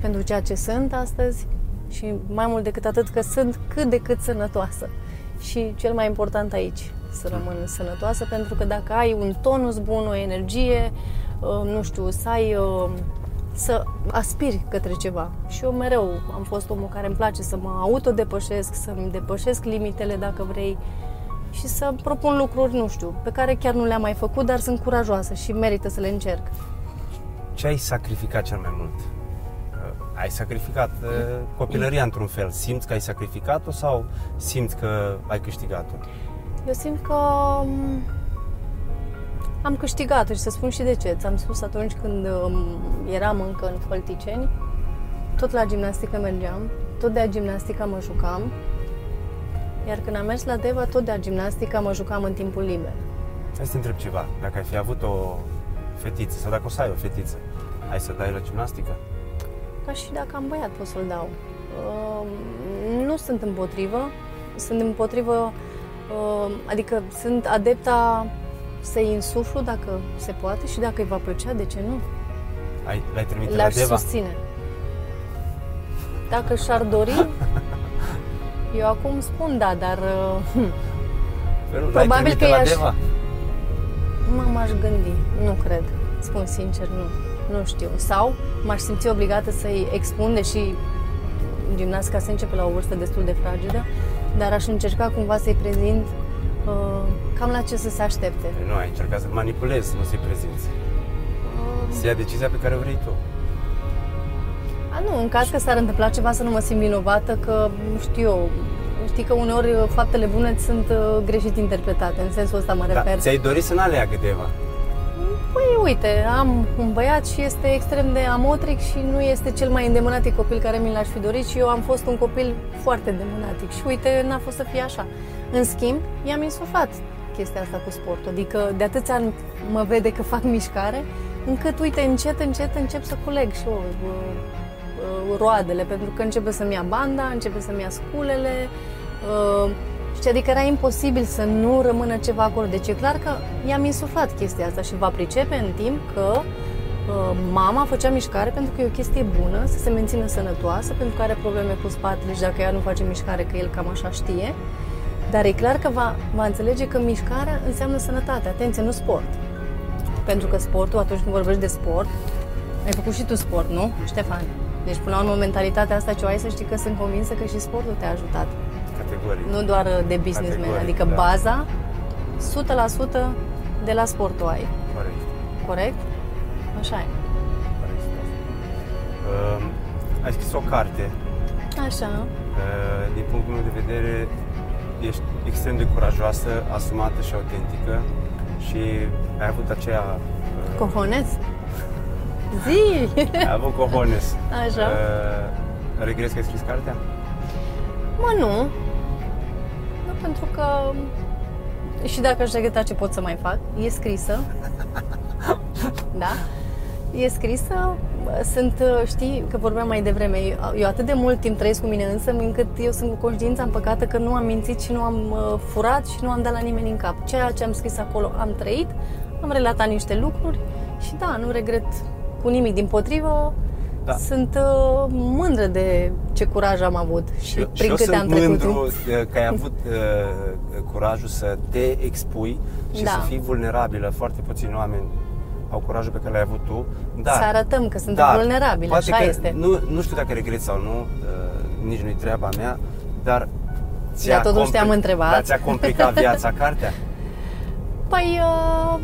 pentru ceea ce sunt astăzi și mai mult decât atât că sunt cât de cât sănătoasă. Și cel mai important aici, să rămân sănătoasă, pentru că dacă ai un tonus bun, o energie, uh, nu știu, să ai uh, să aspiri către ceva. Și eu mereu am fost omul care îmi place să mă autodepășesc, să-mi depășesc limitele dacă vrei, și să propun lucruri, nu știu, pe care chiar nu le-am mai făcut, dar sunt curajoasă și merită să le încerc. Ce ai sacrificat cel mai mult? Uh, ai sacrificat uh, copilăria într-un fel. Simți că ai sacrificat-o sau simți că ai câștigat-o? Eu simt că um, am câștigat și să spun și de ce. Ți-am spus atunci când um, eram încă în Fălticeni, tot la gimnastică mergeam, tot de gimnastică mă jucam, iar când am mers la Deva, tot de gimnastică mă jucam în timpul liber. Hai să te întreb ceva. Dacă ai fi avut o fetiță, sau dacă o să ai o fetiță, ai să dai la gimnastică? Ca și dacă am băiat, pot să-l dau. Uh, nu sunt împotrivă, sunt împotrivă, uh, adică sunt adepta să-i insuflu dacă se poate și dacă îi va plăcea, de ce nu? Ai, l-ai trimite la Le-aș Deva? susține. Dacă și-ar dori, <laughs> eu acum spun da, dar uh, hm, Păi nu, Probabil l-ai trimite că la i-aș- Deva? mă m-aș gândi, nu cred, spun sincer, nu, nu știu. Sau m-aș simți obligată să-i expun, deși gimnastica se începe la o vârstă destul de fragedă, dar aș încerca cumva să-i prezint uh, cam la ce să se aștepte. Păi Nu, ai încercat să manipulezi, nu să-i prezinți. Uh, Să ia decizia pe care o vrei tu. A, nu, în caz că s-ar întâmpla ceva să nu mă simt vinovată, că, nu știu eu, știi că uneori uh, faptele bune sunt uh, greșit interpretate, în sensul ăsta mă Da, refer. ți-ai dorit să n-aleagă Deva. Păi uite, am un băiat și este extrem de amotric și nu este cel mai îndemânatic copil care mi l-aș fi dorit și eu am fost un copil foarte îndemânatic și uite, n-a fost să fie așa. În schimb, i-am insuflat chestia asta cu sportul, adică de atâția ani mă vede că fac mișcare, încât, uite, încet, încet încep să culeg și eu uh, uh, roadele, pentru că începe să-mi ia banda, începe să-mi ia sculele, uh, Știi, adică era imposibil să nu rămână ceva acolo. Deci e clar că i-am insuflat chestia asta și va pricepe în timp că uh, mama făcea mișcare pentru că e o chestie bună, să se mențină sănătoasă, pentru că are probleme cu spatele și dacă ea nu face mișcare, că el cam așa știe. Dar e clar că va, va înțelege că mișcarea înseamnă sănătate. Atenție, nu sport. Pentru că sportul, atunci când vorbești de sport, ai făcut și tu sport, nu, Ștefan? Deci, până la urmă, mentalitatea asta ce o ai, să știi că sunt convinsă că și sportul te-a ajutat Categorii. nu doar de businessman, Categoric, adică da. baza 100% de la sportul ai, Corect. corect? Așa e. corect. Uh, ai scris o carte. Așa. Uh, din punctul meu de vedere, ești extrem de curajoasă, asumată și autentică și ai avut aceea... Uh, Cojones? <laughs> Zi! ai avut cojones. Așa. Uh, regreți că ai scris cartea? Mă, nu. Nu, pentru că și dacă aș regreta ce pot să mai fac, e scrisă. <laughs> Da? E scrisă, sunt, știi, că vorbeam mai devreme, eu, eu atât de mult timp trăiesc cu mine însă, încât eu sunt cu conștiința împăcată că nu am mințit și nu am uh, furat și nu am dat la nimeni în cap. Ceea ce am scris acolo am trăit, am relatat niște lucruri și da, nu regret cu nimic, din potrivă, Da. sunt uh, mândră de ce curaj am avut și eu, prin și eu câte sunt am trecut. mândru uh, că ai avut uh, curajul să te expui și Da. să fii vulnerabilă. Foarte puțini oameni au curajul pe care l-ai avut tu. Dar, Să arătăm că suntem dar, vulnerabili, poate așa că este. Nu, nu știu dacă regret sau nu, uh, nici nu-i treaba mea, dar ți-a Dar totuși te-am întrebat. Dar ți-a complicat viața cartea? <laughs> Păi, uh,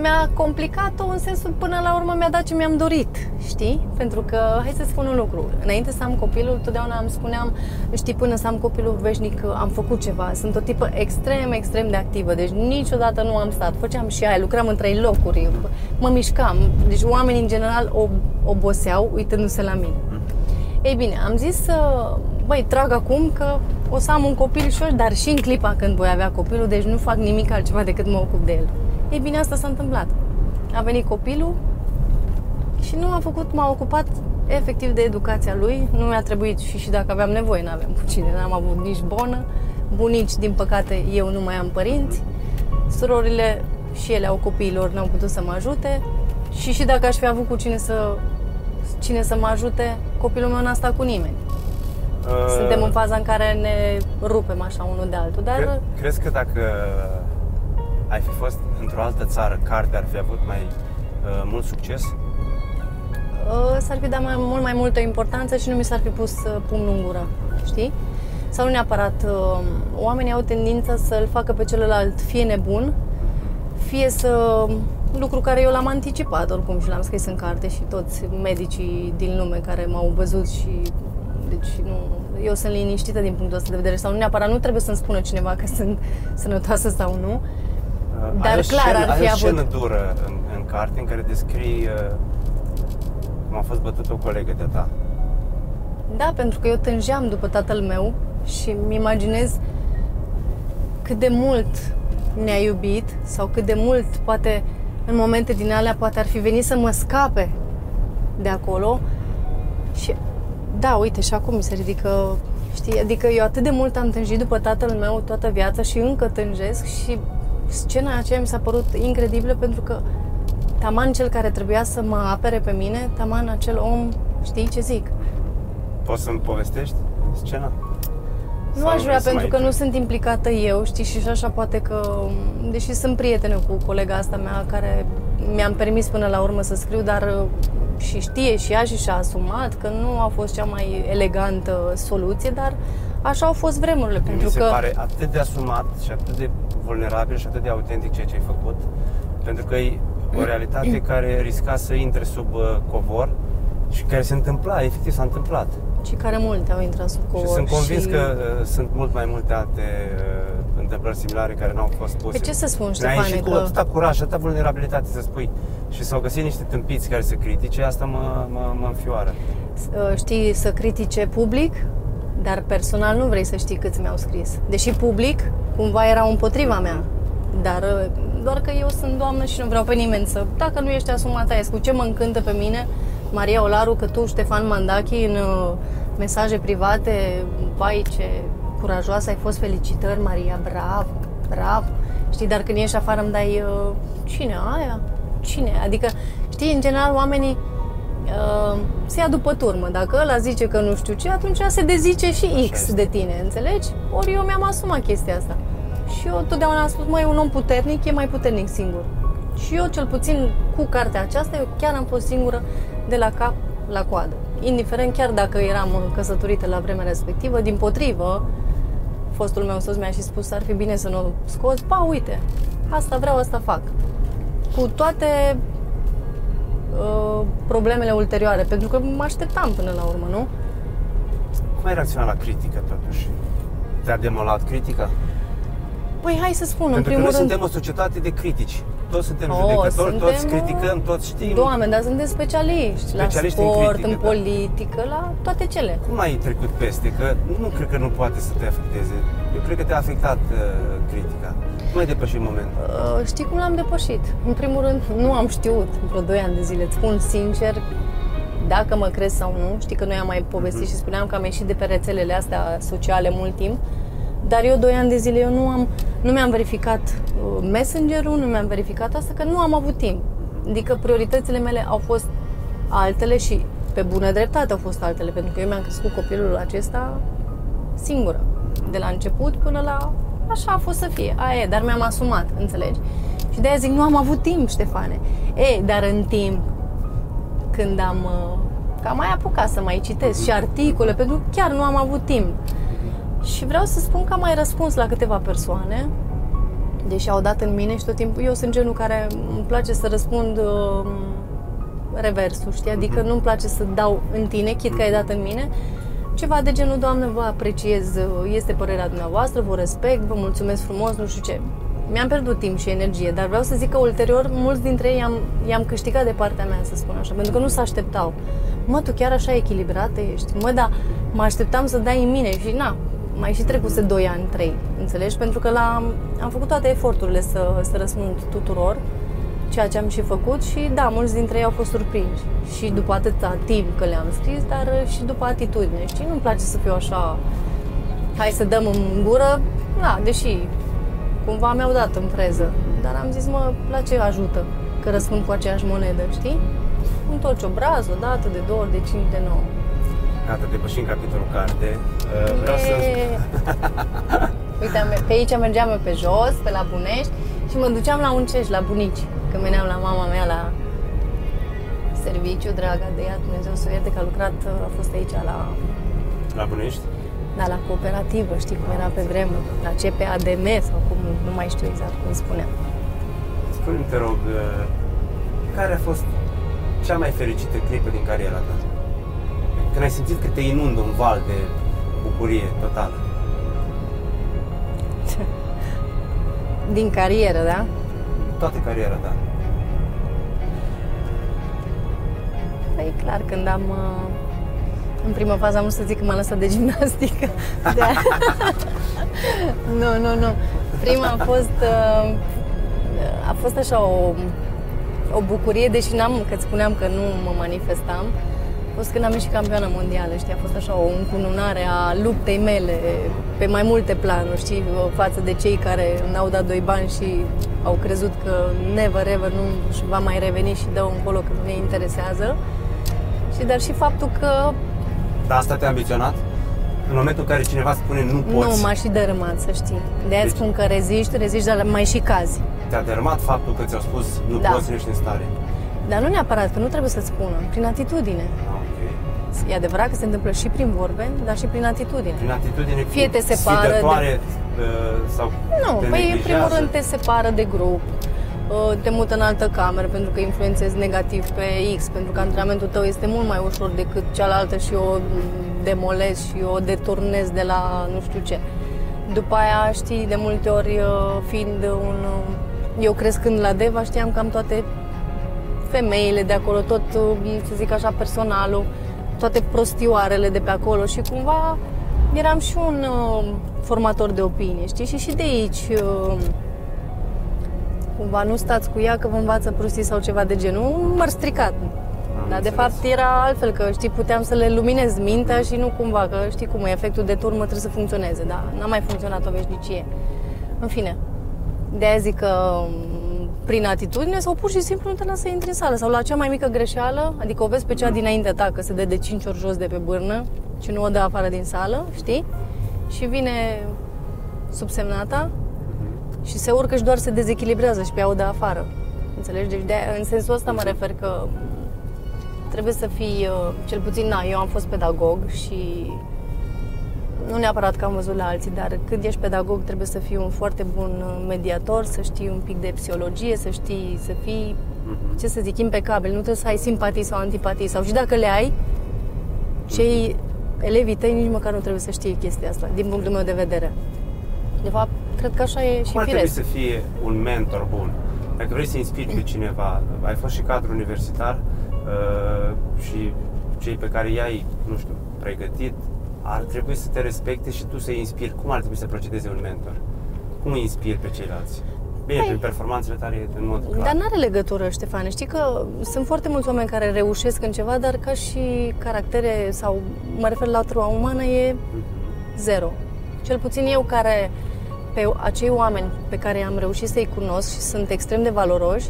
mi-a complicat-o în sensul până la urmă mi-a dat ce mi-am dorit, știi? Pentru că, hai să spun un lucru, înainte să am copilul, totdeauna îmi spuneam, știi, până să am copilul veșnic am făcut ceva, sunt o tipă extrem, extrem de activă, deci niciodată nu am stat, făceam și aia, lucram în trei locuri, mă mișcam, deci oamenii în general ob- oboseau uitându-se la mine. Ei bine, am zis să, băi, trag acum că o să am un copil și eu, dar și în clipa când voi avea copilul, deci nu fac nimic altceva decât mă ocup de el. Ei bine, asta s-a întâmplat. A venit copilul și nu am făcut, m-a ocupat efectiv de educația lui. Nu mi-a trebuit și, și dacă aveam nevoie, nu aveam cu cine, n-am avut nici bonă. Bunici, din păcate, eu nu mai am părinți. Surorile și ele au copiilor, n-au putut să mă ajute. Și și dacă aș fi avut cu cine să, cine să mă ajute, copilul meu n-a stat cu nimeni. Uh, Suntem în faza în care ne rupem așa unul de altul, dar Cre- crezi că dacă ai fi fost într-o altă țară, cartea ar fi avut mai uh, mult succes? uh, s-ar fi dat mai, mult mai multă importanță și nu mi s-ar fi pus uh, pumnul în gură, știi? Sau nu neapărat, uh, oamenii au tendința să-l facă pe celălalt fie nebun, fie să lucru care eu l-am anticipat oricum și l-am scris în carte și toți medicii din lume care m-au văzut și deci nu, eu sunt liniștită din punctul ăsta de vedere sau nu neapărat nu trebuie să-mi spună cineva că sunt sănătoasă sau nu, Uh, Dar ai o clar scenă, ar fi ai o avut. scenă dură în, în carte în care descrii uh, cum a fost bătut o colegă de ta. Da, pentru că eu tângeam după tatăl meu și îmi imaginez cât de mult ne-a iubit sau cât de mult poate în momente din alea poate ar fi venit să mă scape de acolo și da, uite, și acum mi se ridică, știi, adică eu atât de mult am tânjit după tatăl meu toată viața și încă tânjesc și scena aceea mi s-a părut incredibilă pentru că taman cel care trebuia să mă apere pe mine, taman acel om, știi ce zic? Poți să-mi povestești scena? Nu Sau aș vrea vrei să pentru mai că nu sunt implicată eu, știi, și așa poate că, deși sunt prietenă cu colega asta mea care mi-am permis până la urmă să scriu, dar uh, și știe și ea și și-a asumat că nu a fost cea mai elegantă soluție, dar așa au fost vremurile, pentru Mi se că pare atât de asumat și atât de vulnerabil și atât de autentic ceea ce ai făcut, pentru că e o realitate <clears throat> care risca să intre sub uh, covor și care se întâmpla, efectiv s-a întâmplat. și care multe au intrat sub covor. și sunt convins și... că uh, sunt mult mai multe alte uh, întâmplări similare care n-au fost puse. Pe ce să spun, Ne-ai Ștefane, ieșit cu că- atâta curaj și atâta vulnerabilitate să spui și s-au găsit niște tâmpiți care să critique, asta mă, mă, mă înfioară. uh, știi, să critique public, dar personal nu vrei să știi câți mi-au scris. Deși public, cumva erau împotriva mea. Dar uh, doar că eu sunt doamnă și nu vreau pe nimeni să... Dacă nu ești asumat, aia, cu ce mă încântă pe mine, Maria Olaru, că tu, Ștefan Mandachi, în uh, mesaje private, vai ce curajoasă ai fost, felicitări, Maria, bravo, bravo. Știi, dar când ieși afară îmi dai, uh, cine aia? Cine? Adică, știi, în general, oamenii uh, se ia după turmă. Dacă ăla zice că nu știu ce, atunci se dezice și X este. de tine, înțelegi? Ori eu mi-am asumat chestia asta. Și eu totdeauna am spus, măi, un om puternic e mai puternic singur. Și eu, cel puțin cu cartea aceasta, eu chiar am fost singură de la cap la coadă. Indiferent, chiar dacă eram căsătorită la vremea respectivă, din potrivă, fostul meu soț mi-a și spus ar fi bine să nu o scot. Pa, uite, asta vreau, asta fac. Cu toate uh, problemele ulterioare, pentru că mă așteptam până la urmă, nu? Cum ai reacționat la critică totuși? Te-a demolat critica? Păi hai să spun, în Pentru că primul noi rând... suntem o societate de critici. Toți suntem Oh, judecători, suntem, toți criticăm, toți știm. Doamne, dar suntem specialiști, Specialiști la în sport, critică, în da. politică, la toate cele. Cum ai trecut peste? Că nu cred că nu poate să te afecteze. Eu cred că te-a afectat uh, critica. Cum ai depășit momentul? Uh, știi cum l-am depășit? În primul rând, <laughs> nu am știut vreo 2 ani de zile, îți spun sincer, dacă mă crezi sau nu. Știi că noi am mai povestit și spuneam că am ieșit de pe rețelele astea sociale mult timp. Dar eu, 2 ani de zile, eu nu, am, nu mi-am verificat uh, Messenger-ul, nu mi-am verificat asta, că nu am avut timp. Adică prioritățile mele au fost altele și pe bună dreptate au fost altele, pentru că eu mi-am crescut copilul acesta singură. De la început până la... Așa a fost să fie, aia e, dar mi-am asumat, înțelegi? Și de-aia zic, nu am avut timp, Ștefane. E, dar în timp, când am... uh, Că am mai apucat să mai citesc și articole, pentru că chiar nu am avut timp. Și vreau să spun că am mai răspuns la câteva persoane, deși au dat în mine și tot timpul eu sunt genul care îmi place să răspund uh, reversul, știi? Adică nu-mi place să dau în tine, chit că ai dat în mine, ceva de genul, Doamne, vă apreciez, uh, este părerea dumneavoastră, vă respect, vă mulțumesc frumos, nu știu ce. Mi-am pierdut timp și energie, dar vreau să zic că ulterior mulți dintre ei i-am, i-am câștigat de partea mea, să spun așa, pentru că nu se așteptau. Mă, tu chiar așa echilibrată ești? Mă, da, mă așteptam să dai în mine și na, mai și trecuse 2 ani, 3, înțelegi? Pentru că la, am făcut toate eforturile să, să răspund tuturor, ceea ce am și făcut și da, mulți dintre ei au fost surprinși. Și după atâta timp că le-am scris, dar și după atitudine. Știi, nu-mi place să fiu așa, hai să dăm în gură, da, deși cumva mi-au dat în preză. Dar am zis, mă, la ce ajută că răspund cu aceeași monedă, știi? Întorci obrazul, o dată, de două ori, de cinci, de nouă. Gata, depășim capitolul carte. Uh, Vreau să... E. <laughs> Uite, am- pe aici mergeam eu pe jos, pe la Bunești și mă duceam la Unceș, la bunici. Când veneam la mama mea la serviciu, draga de ea, Dumnezeu să o ierte, că a lucrat, a fost aici la, La Bunești? da, la cooperativă, știi cum era pe vremuri, la CPADM sau cum, nu mai știu exact cum spuneam. Spune-mi, te rog, uh, care a fost cea mai fericită clipă din cariera ta? Când ai simțit că te inundă un val de bucurie totală. <laughs> Din carieră, da? Toată cariera ta? Păi clar, când am... uh, În prima fază am vrut să zic că m-a lăsat de gimnastică. <laughs> De <laughs> nu, nu, nu. Prima a fost... uh, A fost așa o, o bucurie, deși n-am, că îți spuneam că nu mă manifestam. A fost când am ieșit campioană mondială, știi, a fost așa o încununare a luptei mele pe mai multe planuri, știi, față de cei care n-au dat doi bani și au crezut că never ever nu își va mai reveni și dă încolo că nu ne interesează. Și dar și faptul că Dar asta te-a ambiționat? În momentul în care cineva spune nu poți, nu m-a și dărâmat, să știi. De-aia Deci- spun că reziști, reziști, dar mai și cazi. te-a dărâmat faptul că ți-au spus nu Da. poți, nu ești în stare. Dar nu neapărat, că nu trebuie să-ți spună, prin atitudine. Ah, ok. E adevărat că se întâmplă și prin vorbe, dar și prin atitudine. Prin atitudine Fie te separă de- sfidătoare, uh, sau Nu, te păi în neglijează. primul rând te separă de grup, uh, te mută în altă cameră pentru că influențezi negativ pe X, pentru că antrenamentul tău este mult mai ușor decât cealaltă și o demolezi și o deturnezi de la nu știu ce. După aia, știi, de multe ori uh, fiind un... uh, Eu crescând la Deva știam cam toate femeile de acolo, tot, uh, să zic așa, personalul, toate prostioarele de pe acolo și cumva eram și un uh, formator de opinie, știi? Și și de aici uh, cumva nu stați cu ea că vă învață prostii sau ceva de genul, un măr stricat. Dar de înțeles. fapt era altfel, că știi, puteam să le luminez mintea și nu cumva, că știi cum e, efectul de turmă trebuie să funcționeze, dar n-a mai funcționat o veșnicie. În fine, de aia zic că m, prin atitudine sau pur și simplu nu te lasă să intri în sală sau la cea mai mică greșeală, adică o vezi pe cea dinaintea ta că se dă de 5 ori jos de pe bârnă și nu o dă afară din sală, știi? Și vine subsemnata și se urcă și doar se dezechilibrează și pe ea o dă afară. Înțelegi? Deci de, în sensul ăsta mă refer că trebuie să fii, uh, cel puțin, na, eu am fost pedagog și nu neapărat că am văzut la alții, dar când ești pedagog trebuie să fii un foarte bun uh, mediator, să știi un pic de psihologie, să știi, să fii, ce să zic, impecabil. Nu trebuie să ai simpatii sau antipatii sau și dacă le ai, cei elevii tăi nici măcar nu trebuie să știe chestia asta, din punctul meu de vedere. De fapt, cred că așa e și Cum ar trebui firesc. să fie un mentor bun? Dacă vrei să inspiri pe cineva, ai fost și cadru universitar uh, și cei pe care i-ai, nu știu, pregătit, ar trebui să te respecte și tu să-i inspiri. Cum ar trebui să procedeze un mentor? Cum îi inspiri pe ceilalți? Bine, Păi- prin performanțele tale, în mod clar. Dar nu are legătură, Ștefane. Știi că sunt foarte mulți oameni care reușesc în ceva, dar ca și caractere sau mă refer la trua umană e Mhm. zero. Cel puțin eu care pe acei oameni pe care am reușit să-i cunosc și sunt extrem de valoroși,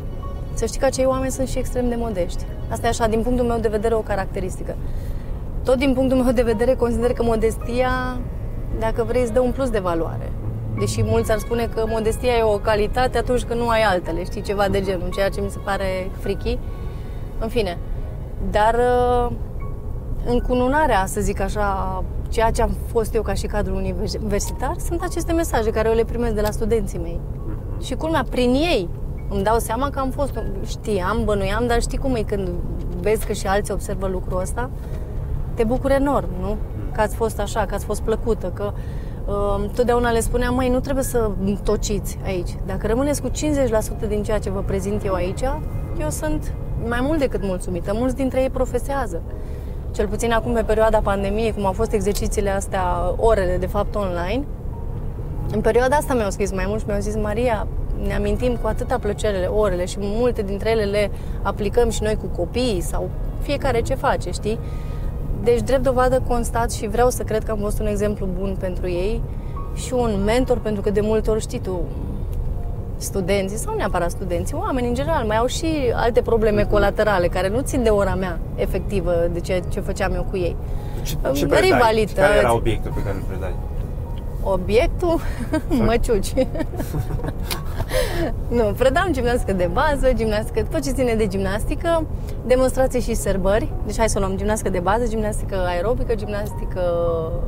să știi că acei oameni sunt și extrem de modești. Asta e așa, din punctul meu de vedere, o caracteristică. Tot din punctul meu de vedere, consider că modestia, dacă vrei, îți dă un plus de valoare. Deși mulți ar spune că modestia e o calitate atunci când nu ai altele, știi, ceva de genul, ceea ce mi se pare frichi. În fine. Dar uh, încununarea, să zic așa, ceea ce am fost eu ca și cadru universitar, sunt aceste mesaje care eu le primesc de la studenții mei. Și culmea, prin ei îmi dau seama că am fost, știam, bănuiam, dar știi cum e când vezi că și alții observă lucrul ăsta? Te bucuri enorm, nu? Că ați fost așa, că ați fost plăcută, că uh, totdeauna le spuneam, mai nu trebuie să tociți aici. Dacă rămâneți cu 50% din ceea ce vă prezint eu aici, eu sunt mai mult decât mulțumită. Mulți dintre ei profesează. Cel puțin acum, pe perioada pandemiei, cum au fost exercițiile astea, orele, de fapt, online, în perioada asta mi-au scris mai mult și mi-au zis, Maria, ne amintim cu atâta plăcere orele și multe dintre ele le aplicăm și noi cu copiii sau fiecare ce face, știi? Deci, drept dovadă, constat și vreau să cred că am fost un exemplu bun pentru ei și un mentor, pentru că de multe ori, știi tu, studenții sau nu neapărat studenții, oameni în general, mai au și alte probleme colaterale care nu țin de ora mea efectivă, de ce, ce făceam eu cu ei. Ce, Um, ce predai? rivalități. Care era obiectul pe care îl predai? Obiectul? <laughs> Măciuci. <laughs> nu, predam gimnastică de bază, gimnastică, tot ce ține de gimnastică, demonstrații și sărbări. Deci hai să o luăm gimnastică de bază, gimnastică aerobică, gimnastică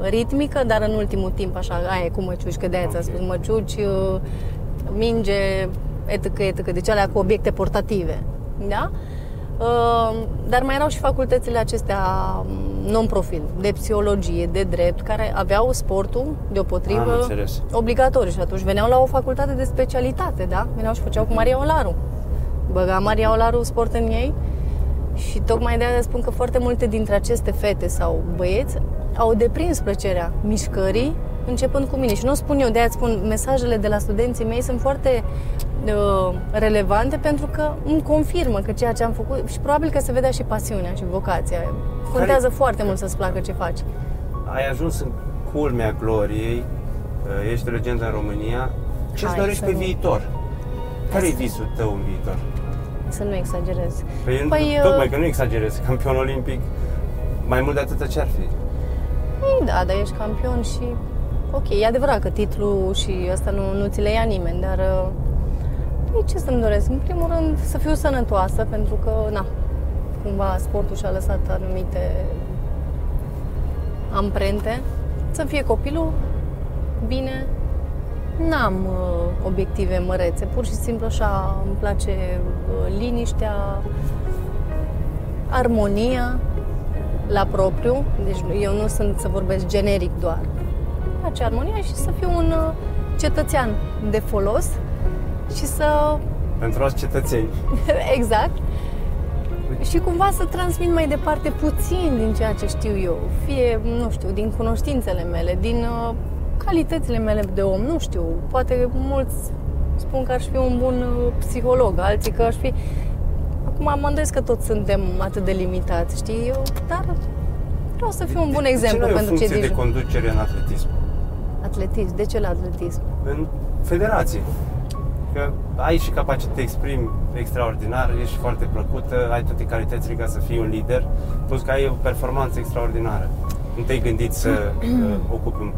ritmică, dar în ultimul timp așa, aia e cu măciuci, că de-aia ți-am Ok. spus măciuci, minge, etc., etc., deci alea cu obiecte portative. Da? Uh, dar mai erau și facultățile acestea mm, non-profil, de psihologie, de drept, care aveau sportul, deopotrivă, Am înțeles. obligatoriu. Și atunci veneau la o facultate de specialitate, da? Veneau și făceau cu Maria Olaru. Băga Maria Olaru sport în ei și tocmai de aia spun că foarte multe dintre aceste fete sau băieți au deprins plăcerea mișcării începând cu mine. Și nu o spun eu, de aia spun, mesajele de la studenții mei sunt foarte uh, relevante pentru că îmi confirmă că ceea ce am făcut și probabil că se vedea și pasiunea și vocația. Contează Care- foarte mult să-ți placă ce faci. Ai ajuns în culmea gloriei, uh, ești o legendă în România. Ce îți Hai dorești să pe nu- viitor? Care e să- visul tău în viitor? Să nu exagerez. Păi, Păi, păi uh, tocmai că nu exagerez, campion olimpic, mai mult de atâta ce ar fi? Păi da, dar ești campion și... Ok, e adevărat că titlul și asta nu, nu ți le ia nimeni, dar... uh, Păi ce să-mi doresc? În primul rând să fiu sănătoasă, pentru că, na, cumva sportul și-a lăsat anumite amprente. Să fie copilul bine. N-am uh, obiective mărețe, pur și simplu așa îmi place uh, liniștea, armonia la propriu, deci eu nu sunt să vorbesc generic doar. Îmi place armonia și să fiu un uh, cetățean de folos și să Pentru alți cetățeni. <laughs> exact. Și cumva să transmit mai departe puțin din ceea ce știu eu. Fie, nu știu, din cunoștințele mele, din uh, calitățile mele de om, nu știu. Poate mulți spun că aș fi un bun uh, psiholog, alții că aș fi... Acum mă îndoiesc că toți suntem atât de limitați, știi? Eu, dar vreau să fiu un bun De- exemplu de ce nu ai o pentru cei funcție din de jur. conducere în atletism? Atletism. De ce la atletism? În federație. Că ai și capacități te exprimi extraordinar, ești foarte plăcută, ai toate calitățile ca să fii un lider, plus că ai o performanță extraordinară. Nu te-ai gândit să <clears throat> uh, ocupi un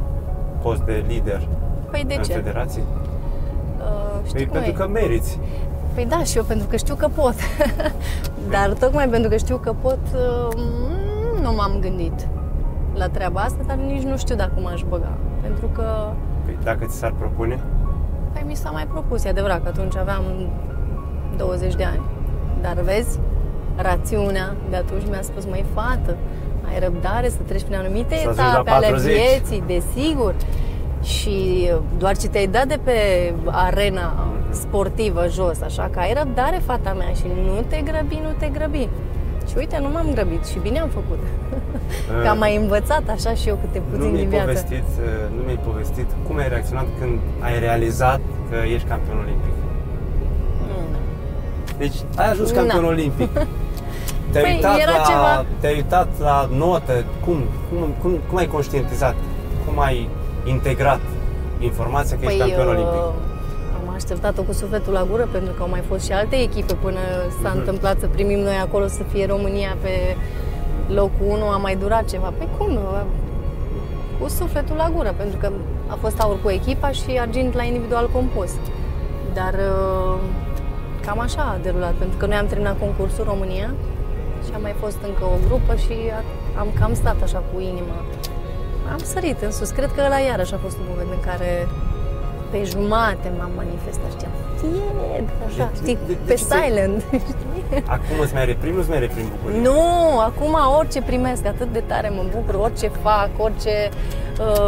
post de lider Păi de în ce? federație? Uh, știi Păi cum pentru e? că meriți. Păi da, și eu pentru că știu că pot. <laughs> dar tocmai pentru că știu că pot, uh, nu m-am gândit la treaba asta, dar nici nu știu dacă m-aș băga. Pentru că, Păi dacă ți s-ar propune, păi mi s-a mai propus, e adevărat că atunci aveam 20 de ani. Dar vezi, rațiunea de atunci mi-a spus, măi fată, ai răbdare să treci prin anumite Să ajungi la etape ale 40. vieții, desigur. Și doar ce te-ai dat de pe arena sportivă jos, așa că ai răbdare, fata mea, și nu te grăbi, nu te grăbi. Și uite, nu m-am grăbit și bine am făcut. Că am mai învățat așa și eu câte nu puțin mi-ai din viață. povestit, uh, nu mi-ai povestit cum ai reacționat când ai realizat că ești campion olimpic. Mm. Deci ai ajuns campion Na. olimpic. <laughs> Te-ai, Păi, uitat era la, ceva- te-ai uitat la notă, cum, cum, cum, cum ai conștientizat, cum ai integrat informația că ești campion uh, olimpic? Am așteptat-o cu sufletul la gură pentru că au mai fost și alte echipe până s-a Mhm. întâmplat să primim noi acolo să fie România pe locul 1, a mai durat ceva. Păi cum? Cu sufletul la gură, pentru că a fost aur cu echipa și argint la individual compus. Dar uh, cam așa a derulat, pentru că noi am terminat concursul România și a mai fost încă o grupă și a- am cam stat așa cu inima. Am sărit în sus. Cred că ăla iarăși a fost un moment în care pe jumate m-am manifestat, știam. Tied, așa, De- știi, de- de pe ce ți-ai- silent. <laughs> Acum îți mai reprimi, nu-ți mai reprimi bucuria? Nu, acum orice primesc, atât de tare mă bucur, orice fac, orice...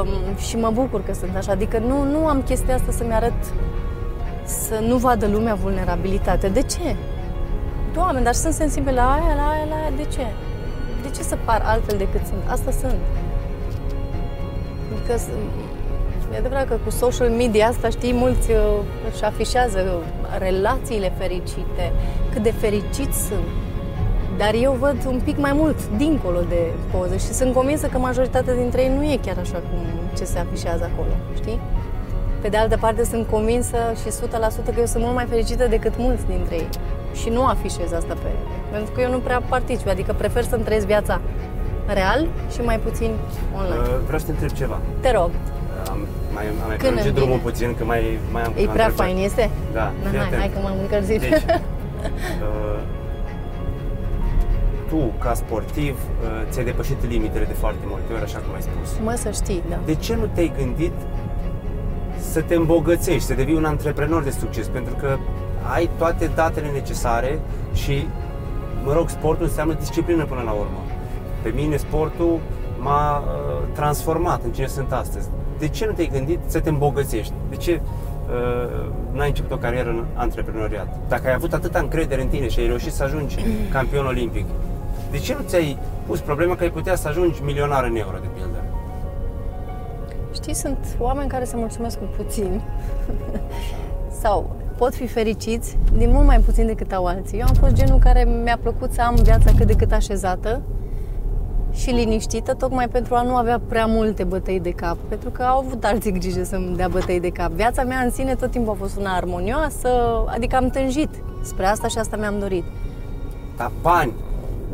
Um, și mă bucur că sunt așa. Adică nu, nu am chestia asta să-mi arăt să nu vadă lumea vulnerabilitate. De ce? Doamne, dar sunt sensibil la aia, la aia, la aia. De ce? De ce să par altfel decât sunt? Asta sunt. Adică s- e adevărat că cu social media asta, știi, mulți uh, își afișează relațiile fericite, cât de fericiți sunt. Dar eu văd un pic mai mult dincolo de poză și sunt convinsă că majoritatea dintre ei nu e chiar așa cum ce se afișează acolo, știi? Pe de altă parte sunt convinsă și 100% că eu sunt mult mai fericită decât mulți dintre ei. Și nu afișez asta pe... Pentru că eu nu prea particip, adică prefer să-mi trăiesc viața real și mai puțin online. Uh, Vreau să te întreb ceva. Te rog, Am mai, am mai Când prelungit îmi drumul vine? puțin, că mai, mai am e câteva prea întrebări. fain, este? Da, Na, fii hai, atent. hai că m-am încălzit. Deci, <laughs> uh, tu, ca sportiv, uh, ți-ai depășit limitele de foarte multe ori, așa cum ai spus. mă, să știi, da. De ce nu te-ai gândit să te îmbogățești, să devii un antreprenor de succes? Pentru că ai toate datele necesare și mă rog, sportul înseamnă disciplină până la urmă. Pe mine sportul m-a uh, transformat în cine sunt astăzi. De ce nu te-ai gândit să te îmbogățești? De ce uh, n-ai început o carieră în antreprenoriat? Dacă ai avut atâta încredere în tine și ai reușit să ajungi <clears throat> campion olimpic, de ce nu ți-ai pus problema că ai putea să ajungi milionar în euro, de pildă? Știi, sunt oameni care se mulțumesc cu puțin <laughs> sau pot fi fericiți din mult mai puțin decât au alții. Eu am fost genul care mi-a plăcut să am viața cât de cât așezată și liniștită, tocmai pentru a nu avea prea multe bătăi de cap, pentru că au avut alții grijă să-mi dea bătăi de cap. Viața mea în sine tot timpul a fost una armonioasă, adică am tânjit spre asta și asta mi-am dorit. Dar bani,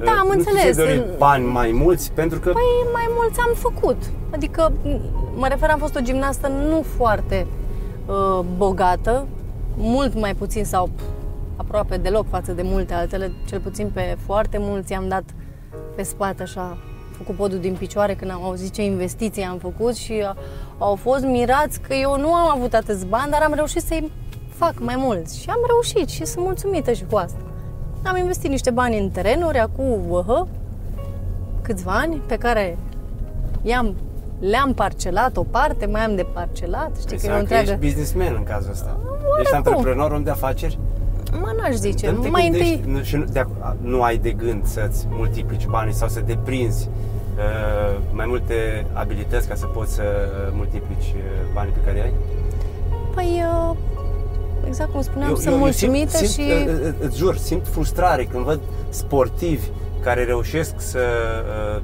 Da, am nu înțeles. ți-ai dorit În- bani mai mulți pentru că Păi mai mulți am făcut. Adică, mă refer, am fost o gimnastă nu foarte uh, bogată, mult mai puțin sau pf, aproape deloc față de multe altele, cel puțin pe foarte mulți am dat pe spate așa, făcut podul din picioare când am auzit ce investiții am făcut și uh, au fost mirați că eu nu am avut atâți bani, dar am reușit să-i fac mai mulți și am reușit și sunt mulțumită și cu asta. Am investit niște bani în terenuri acum uh, câțiva ani pe care i-am, le-am parcelat o parte, mai am de parcelat, știi că e o înseamnă că întreagă... ești businessman în cazul ăsta. Ești Oarecum. antreprenor om de afaceri? Mă, n-aș zice. Dar nu te mai gândești, întâi, nu, și nu, de, nu ai de gând să-ți multiplici banii sau să deprinzi uh, mai multe abilități ca să poți să uh, multiplici uh, banii pe care ai? păi, uh, exact cum spuneam, sunt mulțumită simt, și... simt, uh, uh, îți jur, simt frustrare când văd sportivi care reușesc să uh,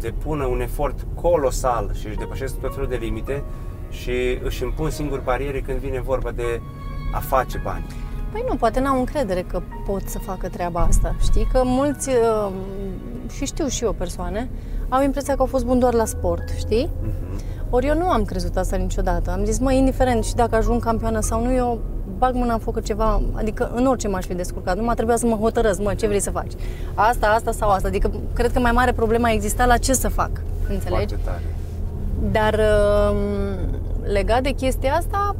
depună un efort colosal și își depășesc tot felul de limite și își impun singuri bariere când vine vorba de a face bani. Păi nu, poate n-au încredere că pot să facă treaba asta. Știi că mulți, uh, și știu și eu persoane, au impresia că au fost buni doar la sport, știi? Ori eu nu am crezut asta niciodată. Am zis, mă, indiferent și dacă ajung campioană sau nu, eu bag mâna în foc că ceva, adică în orice m-aș fi descurcat. Nu m-a trebuit să mă hotărăsc, mă, ce vrei să faci? Asta, asta sau asta. Adică cred că mai mare problema exista la ce să fac. Înțelegi? Foarte tare. Dar uh, legat de chestia asta,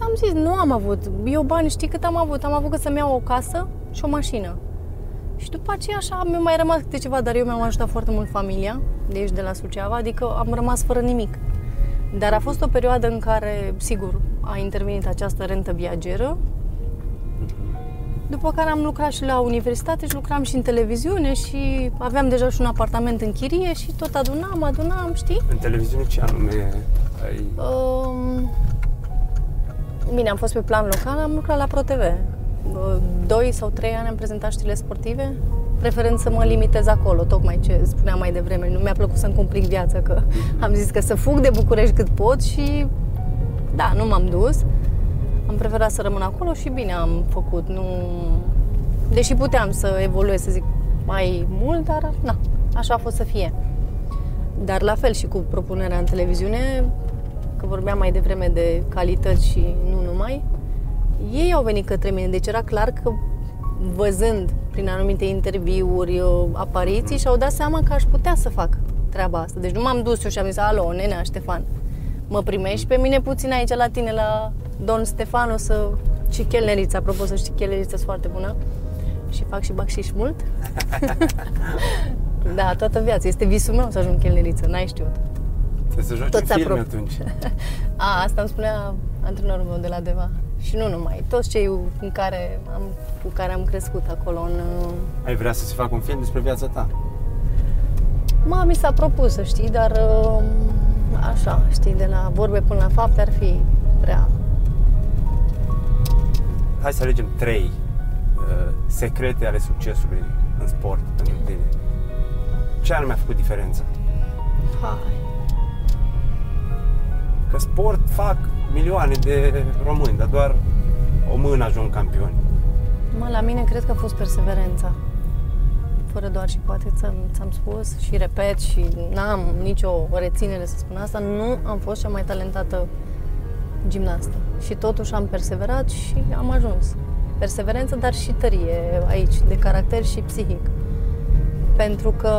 ți-am zis, nu am avut. Eu bani, știi cât am avut? Am avut cât să-mi iau o casă și o mașină. Și după aceea așa mi-a mai rămas câte ceva, dar eu mi-am ajutat foarte mult familia de aici, de la Suceava, adică am rămas fără nimic. Dar a fost o perioadă în care, sigur, a intervenit această rentă viageră, după care am lucrat și la universitate și lucram și în televiziune și aveam deja și un apartament în chirie și tot adunam, adunam, știi? În televiziune ce anume ai... Um, bine, am fost pe plan local, am lucrat la ProTV. Uh, Doi sau trei ani am prezentat știrile sportive, preferând să mă limitez acolo, tocmai ce spuneam mai devreme. Nu mi-a plăcut să-mi complic viața, că <laughs> am zis că să fug de București cât pot și da, nu m-am dus. Am preferat să rămân acolo și bine am făcut. Nu... Deși puteam să evoluez, să zic, mai mult, dar na, așa a fost să fie. Dar la fel și cu propunerea în televiziune, că vorbeam mai devreme de calități și nu numai, ei au venit către mine, deci era clar că văzând prin anumite interviuri, uh, apariții și-au dat seama că aș putea să fac treaba asta. Deci nu m-am dus eu și am zis, alo, nenea Ștefan, mă primești pe mine puțin aici la tine, la Don Stefano, să... și chelnerița, apropo să știi, chelnerița sunt foarte bună și fac și bacșiș mult. <laughs> <laughs> da, toată viața. Este visul meu să ajung chelneriță, n-ai știut. Trebuie să joci Tot în se filme apro- atunci. <laughs> A, asta îmi spunea antrenorul meu de la Deva. Și nu numai, toți cei în care am, cu care am crescut acolo în... uh, Ai vrea să se facă un film despre viața ta? Mă, mi s-a propus, să știi, dar uh, așa, știi, de la vorbe până la fapte ar fi prea... Hai să alegem trei uh, secrete ale succesului în sport pentru tine. Ce anume a făcut diferența? Hai. Că sport fac milioane de români, dar doar o mână ajung campioni. Mă, la mine cred că a fost perseverența. Fără doar și poate ți-am, ți-am spus și repet și n-am nicio reținere să spun asta, nu am fost cea mai talentată gimnastă. Și totuși am perseverat și am ajuns. Perseverență, dar și tărie aici, de caracter și psihic. Pentru că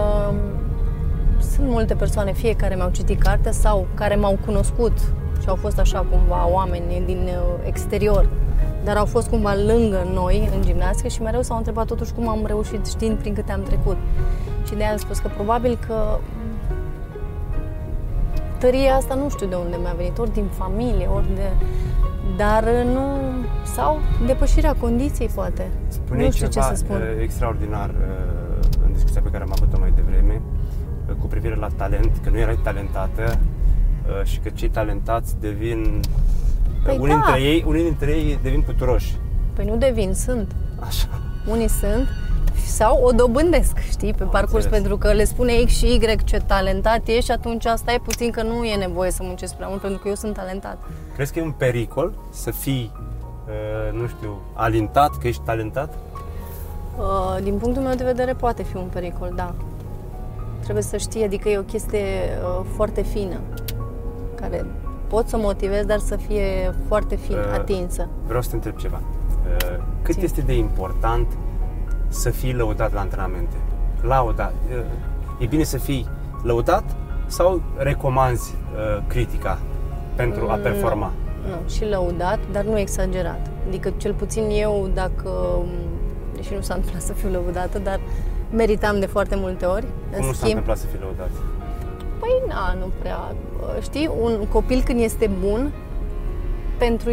sunt multe persoane, fie care mi-au citit cartea sau care m-au cunoscut și au fost așa cumva oameni din uh, exterior, dar au fost cumva lângă noi în gimnastică și mereu s-au întrebat totuși cum am reușit știind prin câte am trecut. Și de aia am spus că probabil că tăria asta nu știu de unde mi-a venit, ori din familie, ori de... Dar nu... Sau depășirea condiției, poate. Spune nu știu ceva ce să spun. uh, extraordinar uh, în discuția pe care am avut-o mai devreme uh, cu privire la talent, că nu erai talentată uh, și că cei talentați devin... Păi unii, da. dintre ei, unii dintre ei devin puturoși. Păi nu devin, sunt. Așa. Unii sunt sau o dobândesc, știi, pe Am parcurs, înțeles. pentru că le spune X și Y ce talentat ești și atunci asta e puțin că nu e nevoie să muncesc prea mult pentru că eu sunt talentat. Crezi că e un pericol să fii, uh, nu știu, alintat, că ești talentat? Uh, Din punctul meu de vedere poate fi un pericol, da. Trebuie să știi, adică e o chestie uh, foarte fină, care pot să motivezi, dar să fie foarte fin Uh, atinsă. Vreau să te întreb ceva. Uh, Cât Zi. este de important să fii lăudat la antrenamente? Lauda. uh, E bine să fii lăudat sau recomanzi uh, critica pentru a Mm, performa? Nu, și lăudat, dar nu exagerat. Adică, cel puțin eu, dacă, deși nu s-a întâmplat să fiu lăudată, dar meritam de foarte multe ori. Cum nu s-a întâmplat să fii lăudat? Păi, na, nu prea. Știi, un copil când este bun, pentru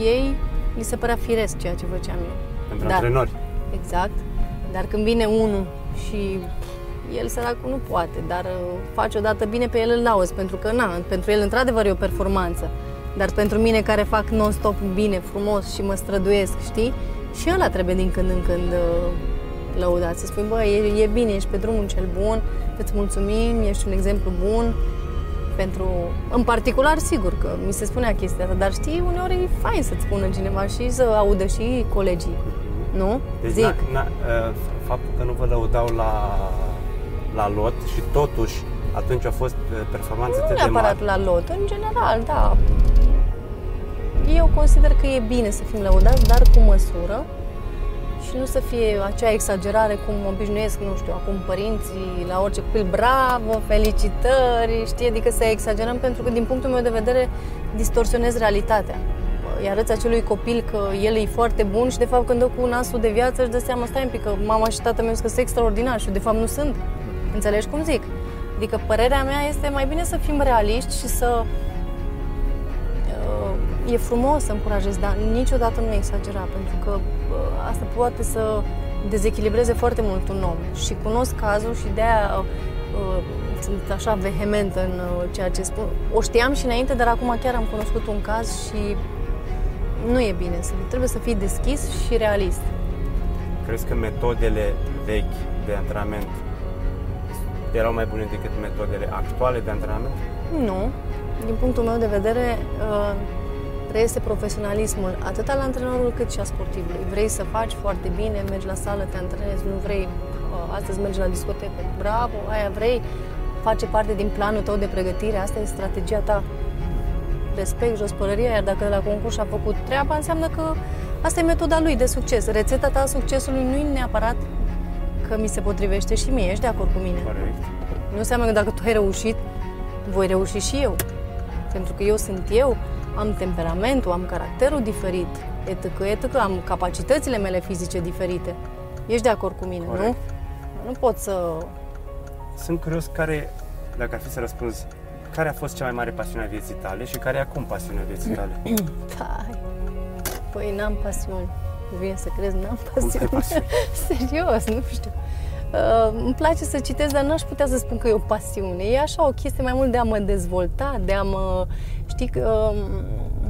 ei li se părea firesc ceea ce făceam eu. Pentru Da. antrenori? Exact. Dar când vine unul și el săracul nu poate, dar uh, face odată bine pe el îl lauzi, pentru că na, pentru el într-adevăr e o performanță. Dar pentru mine care fac non-stop bine, frumos și mă străduiesc, știi? Și ăla trebuie din când în când uh, lăudat. Să spui, bă, e, e bine, ești pe drumul cel bun, îți mulțumim, ești un exemplu bun. Pentru, în particular, sigur că mi se spunea chestia asta, dar știi, uneori e fain să-ți spună cineva și să audă și colegii, nu? Deci Zic. Na, na, uh, faptul că nu vă lăudau la, la lot și totuși atunci a fost uh, performanțe Nu atât de neapărat mari. la lot, în general, da. Eu consider că e bine să fim lăudați, dar cu măsură și nu să fie acea exagerare cum obișnuiesc, nu știu, acum părinții la orice copil, bravo, felicitări, știi, adică să exagerăm pentru că din punctul meu de vedere distorsionez realitatea. Îi arăți acelui copil că el e foarte bun și de fapt când dă cu nasul de viață își dă seama, stai un pic, că mama și tata meu sunt extraordinar și eu, de fapt nu sunt. Înțelegi cum zic? Adică părerea mea este mai bine să fim realiști și să uh, e frumos să încurajezi, dar niciodată nu exagera, pentru că uh, asta poate să dezechilibreze foarte mult un om. Și cunosc cazul și de-aia uh, sunt așa vehementă în uh, ceea ce spun. O știam și înainte, dar acum chiar am cunoscut un caz și nu e bine. Să, trebuie să fii deschis și realist. Crezi că metodele vechi de antrenament erau mai bune decât metodele actuale de antrenament? Nu. Din punctul meu de vedere, uh, reiese profesionalismul atât al antrenorului cât și a sportivului. Vrei să faci foarte bine, mergi la sală, te antrenezi, nu vrei, uh, astăzi mergi la discotecă, bravo, aia vrei, face parte din planul tău de pregătire, asta e strategia ta. Respect, jos pălăria, iar dacă la concurs a făcut treaba, înseamnă că asta e metoda lui de succes. Rețeta ta a succesului nu e neapărat că mi se potrivește și mie, ești de acord cu mine. Corect. Nu înseamnă că dacă tu ai reușit, voi reuși și eu. Pentru că eu sunt eu, am temperamentul, am caracterul diferit, etc., etc., am capacitățile mele fizice diferite. Ești de acord cu mine, Corect. nu? Nu pot să... Sunt curios care, dacă ar fi să răspunzi, care a fost cea mai mare pasiune a vieții tale și care e acum pasiunea vieții tale? <clears throat> Tai. Păi n-am pasiuni. Îți Vine să crezi, n-am Cum ai pasiuni. pasiune? <laughs> Serios, nu știu. Uh, îmi place să citesc, dar n-aș putea să spun că e o pasiune. E așa o chestie mai mult de a mă dezvolta, de a mă... Știi, că, uh,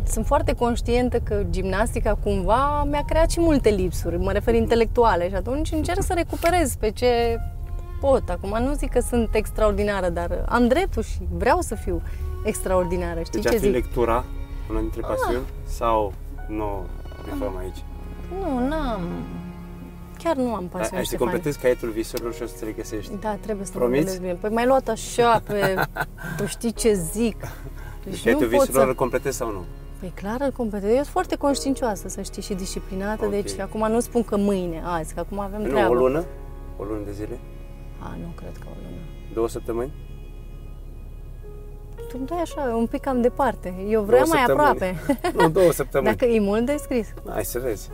sunt foarte conștientă că gimnastica cumva mi-a creat și multe lipsuri, mă refer intelectuale și atunci încerc să recuperez pe ce pot. Acum nu zic că sunt extraordinară, dar am dreptul și vreau să fiu extraordinară. Știi Deci ce ar fi zic? lectura una dintre pasiuni sau nu bifăm aici? Nu, n-am. Chiar nu am Ai, pasiune. ai să Ștefan. completezi caietul visurilor și o să le găsești. Da, trebuie să mă Promiți? gândesc bine. Păi mai luat așa pe... <laughs> tu știi ce zic. Deci Deci caietul nu pot visurilor să... îl completezi sau nu? Păi clar, îl completez. Eu sunt foarte conștiincioasă, să știi, și disciplinată, Ok. deci acum nu spun că mâine, azi, că acum avem Nu, treabă. o lună? O lună de zile? A, nu cred că o lună. Două săptămâni? tu îmi dai așa, un pic cam departe. Eu vreau Două mai săptămâni. aproape. Nu, două <laughs> săptămâni. Dacă e mult de scris. Hai să vezi.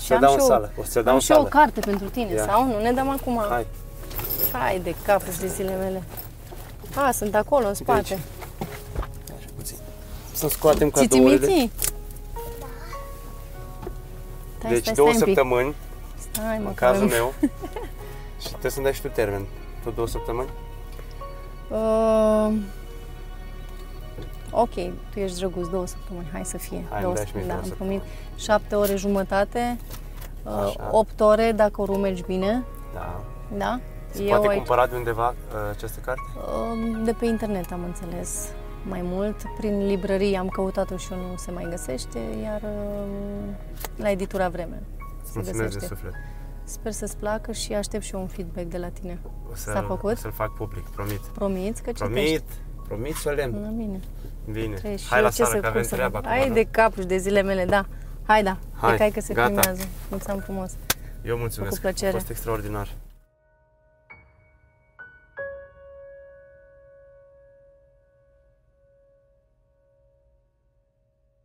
O să Și te am dau și în eu- sală. O să te dau Am în și eu o sală. carte pentru tine, Ia. sau? Nu ne dăm acum. Hai. Hai de capul de zile mele. A, sunt acolo, în spate. Așa puțin. Să scoatem Ți-ți cadourile. miții? Stai, Deci stai, două stai un pic. săptămâni, Stai, mă, în că cazul avem- <laughs> meu. și trebuie să-mi dai și tu termen. Tot două săptămâni? Uh, ok, tu ești drăguț, două săptămâni, hai să fie. Hai, două îmi dai și mie da, două am săptămâni. promit șapte ore jumătate, uh, Așa. opt ore dacă o mergi bine, Da. da? Se poate cumpăra de undeva uh, această carte? uh, de pe internet am înțeles mai mult, prin librării am căutat-o și eu nu se mai găsește, iar uh, la editura Vreme Îți se mulțumesc de găsește. suflet. Sper să-ți placă și aștept și eu un feedback de la tine. O S-a să, făcut? o să-l fac public, promit. Promiți că Promit, citești? promit solemn. Mm, Bine. Bine. Trebuie și Hai eu la ce sală să că cum avem să treabă fac? acum. Hai nu? de capul și de zilele mele, da. Hai, da. Hai, Hai, că se gata. filmează. Mulțumim frumos. Eu mulțumesc. Cu plăcere. A fost extraordinar.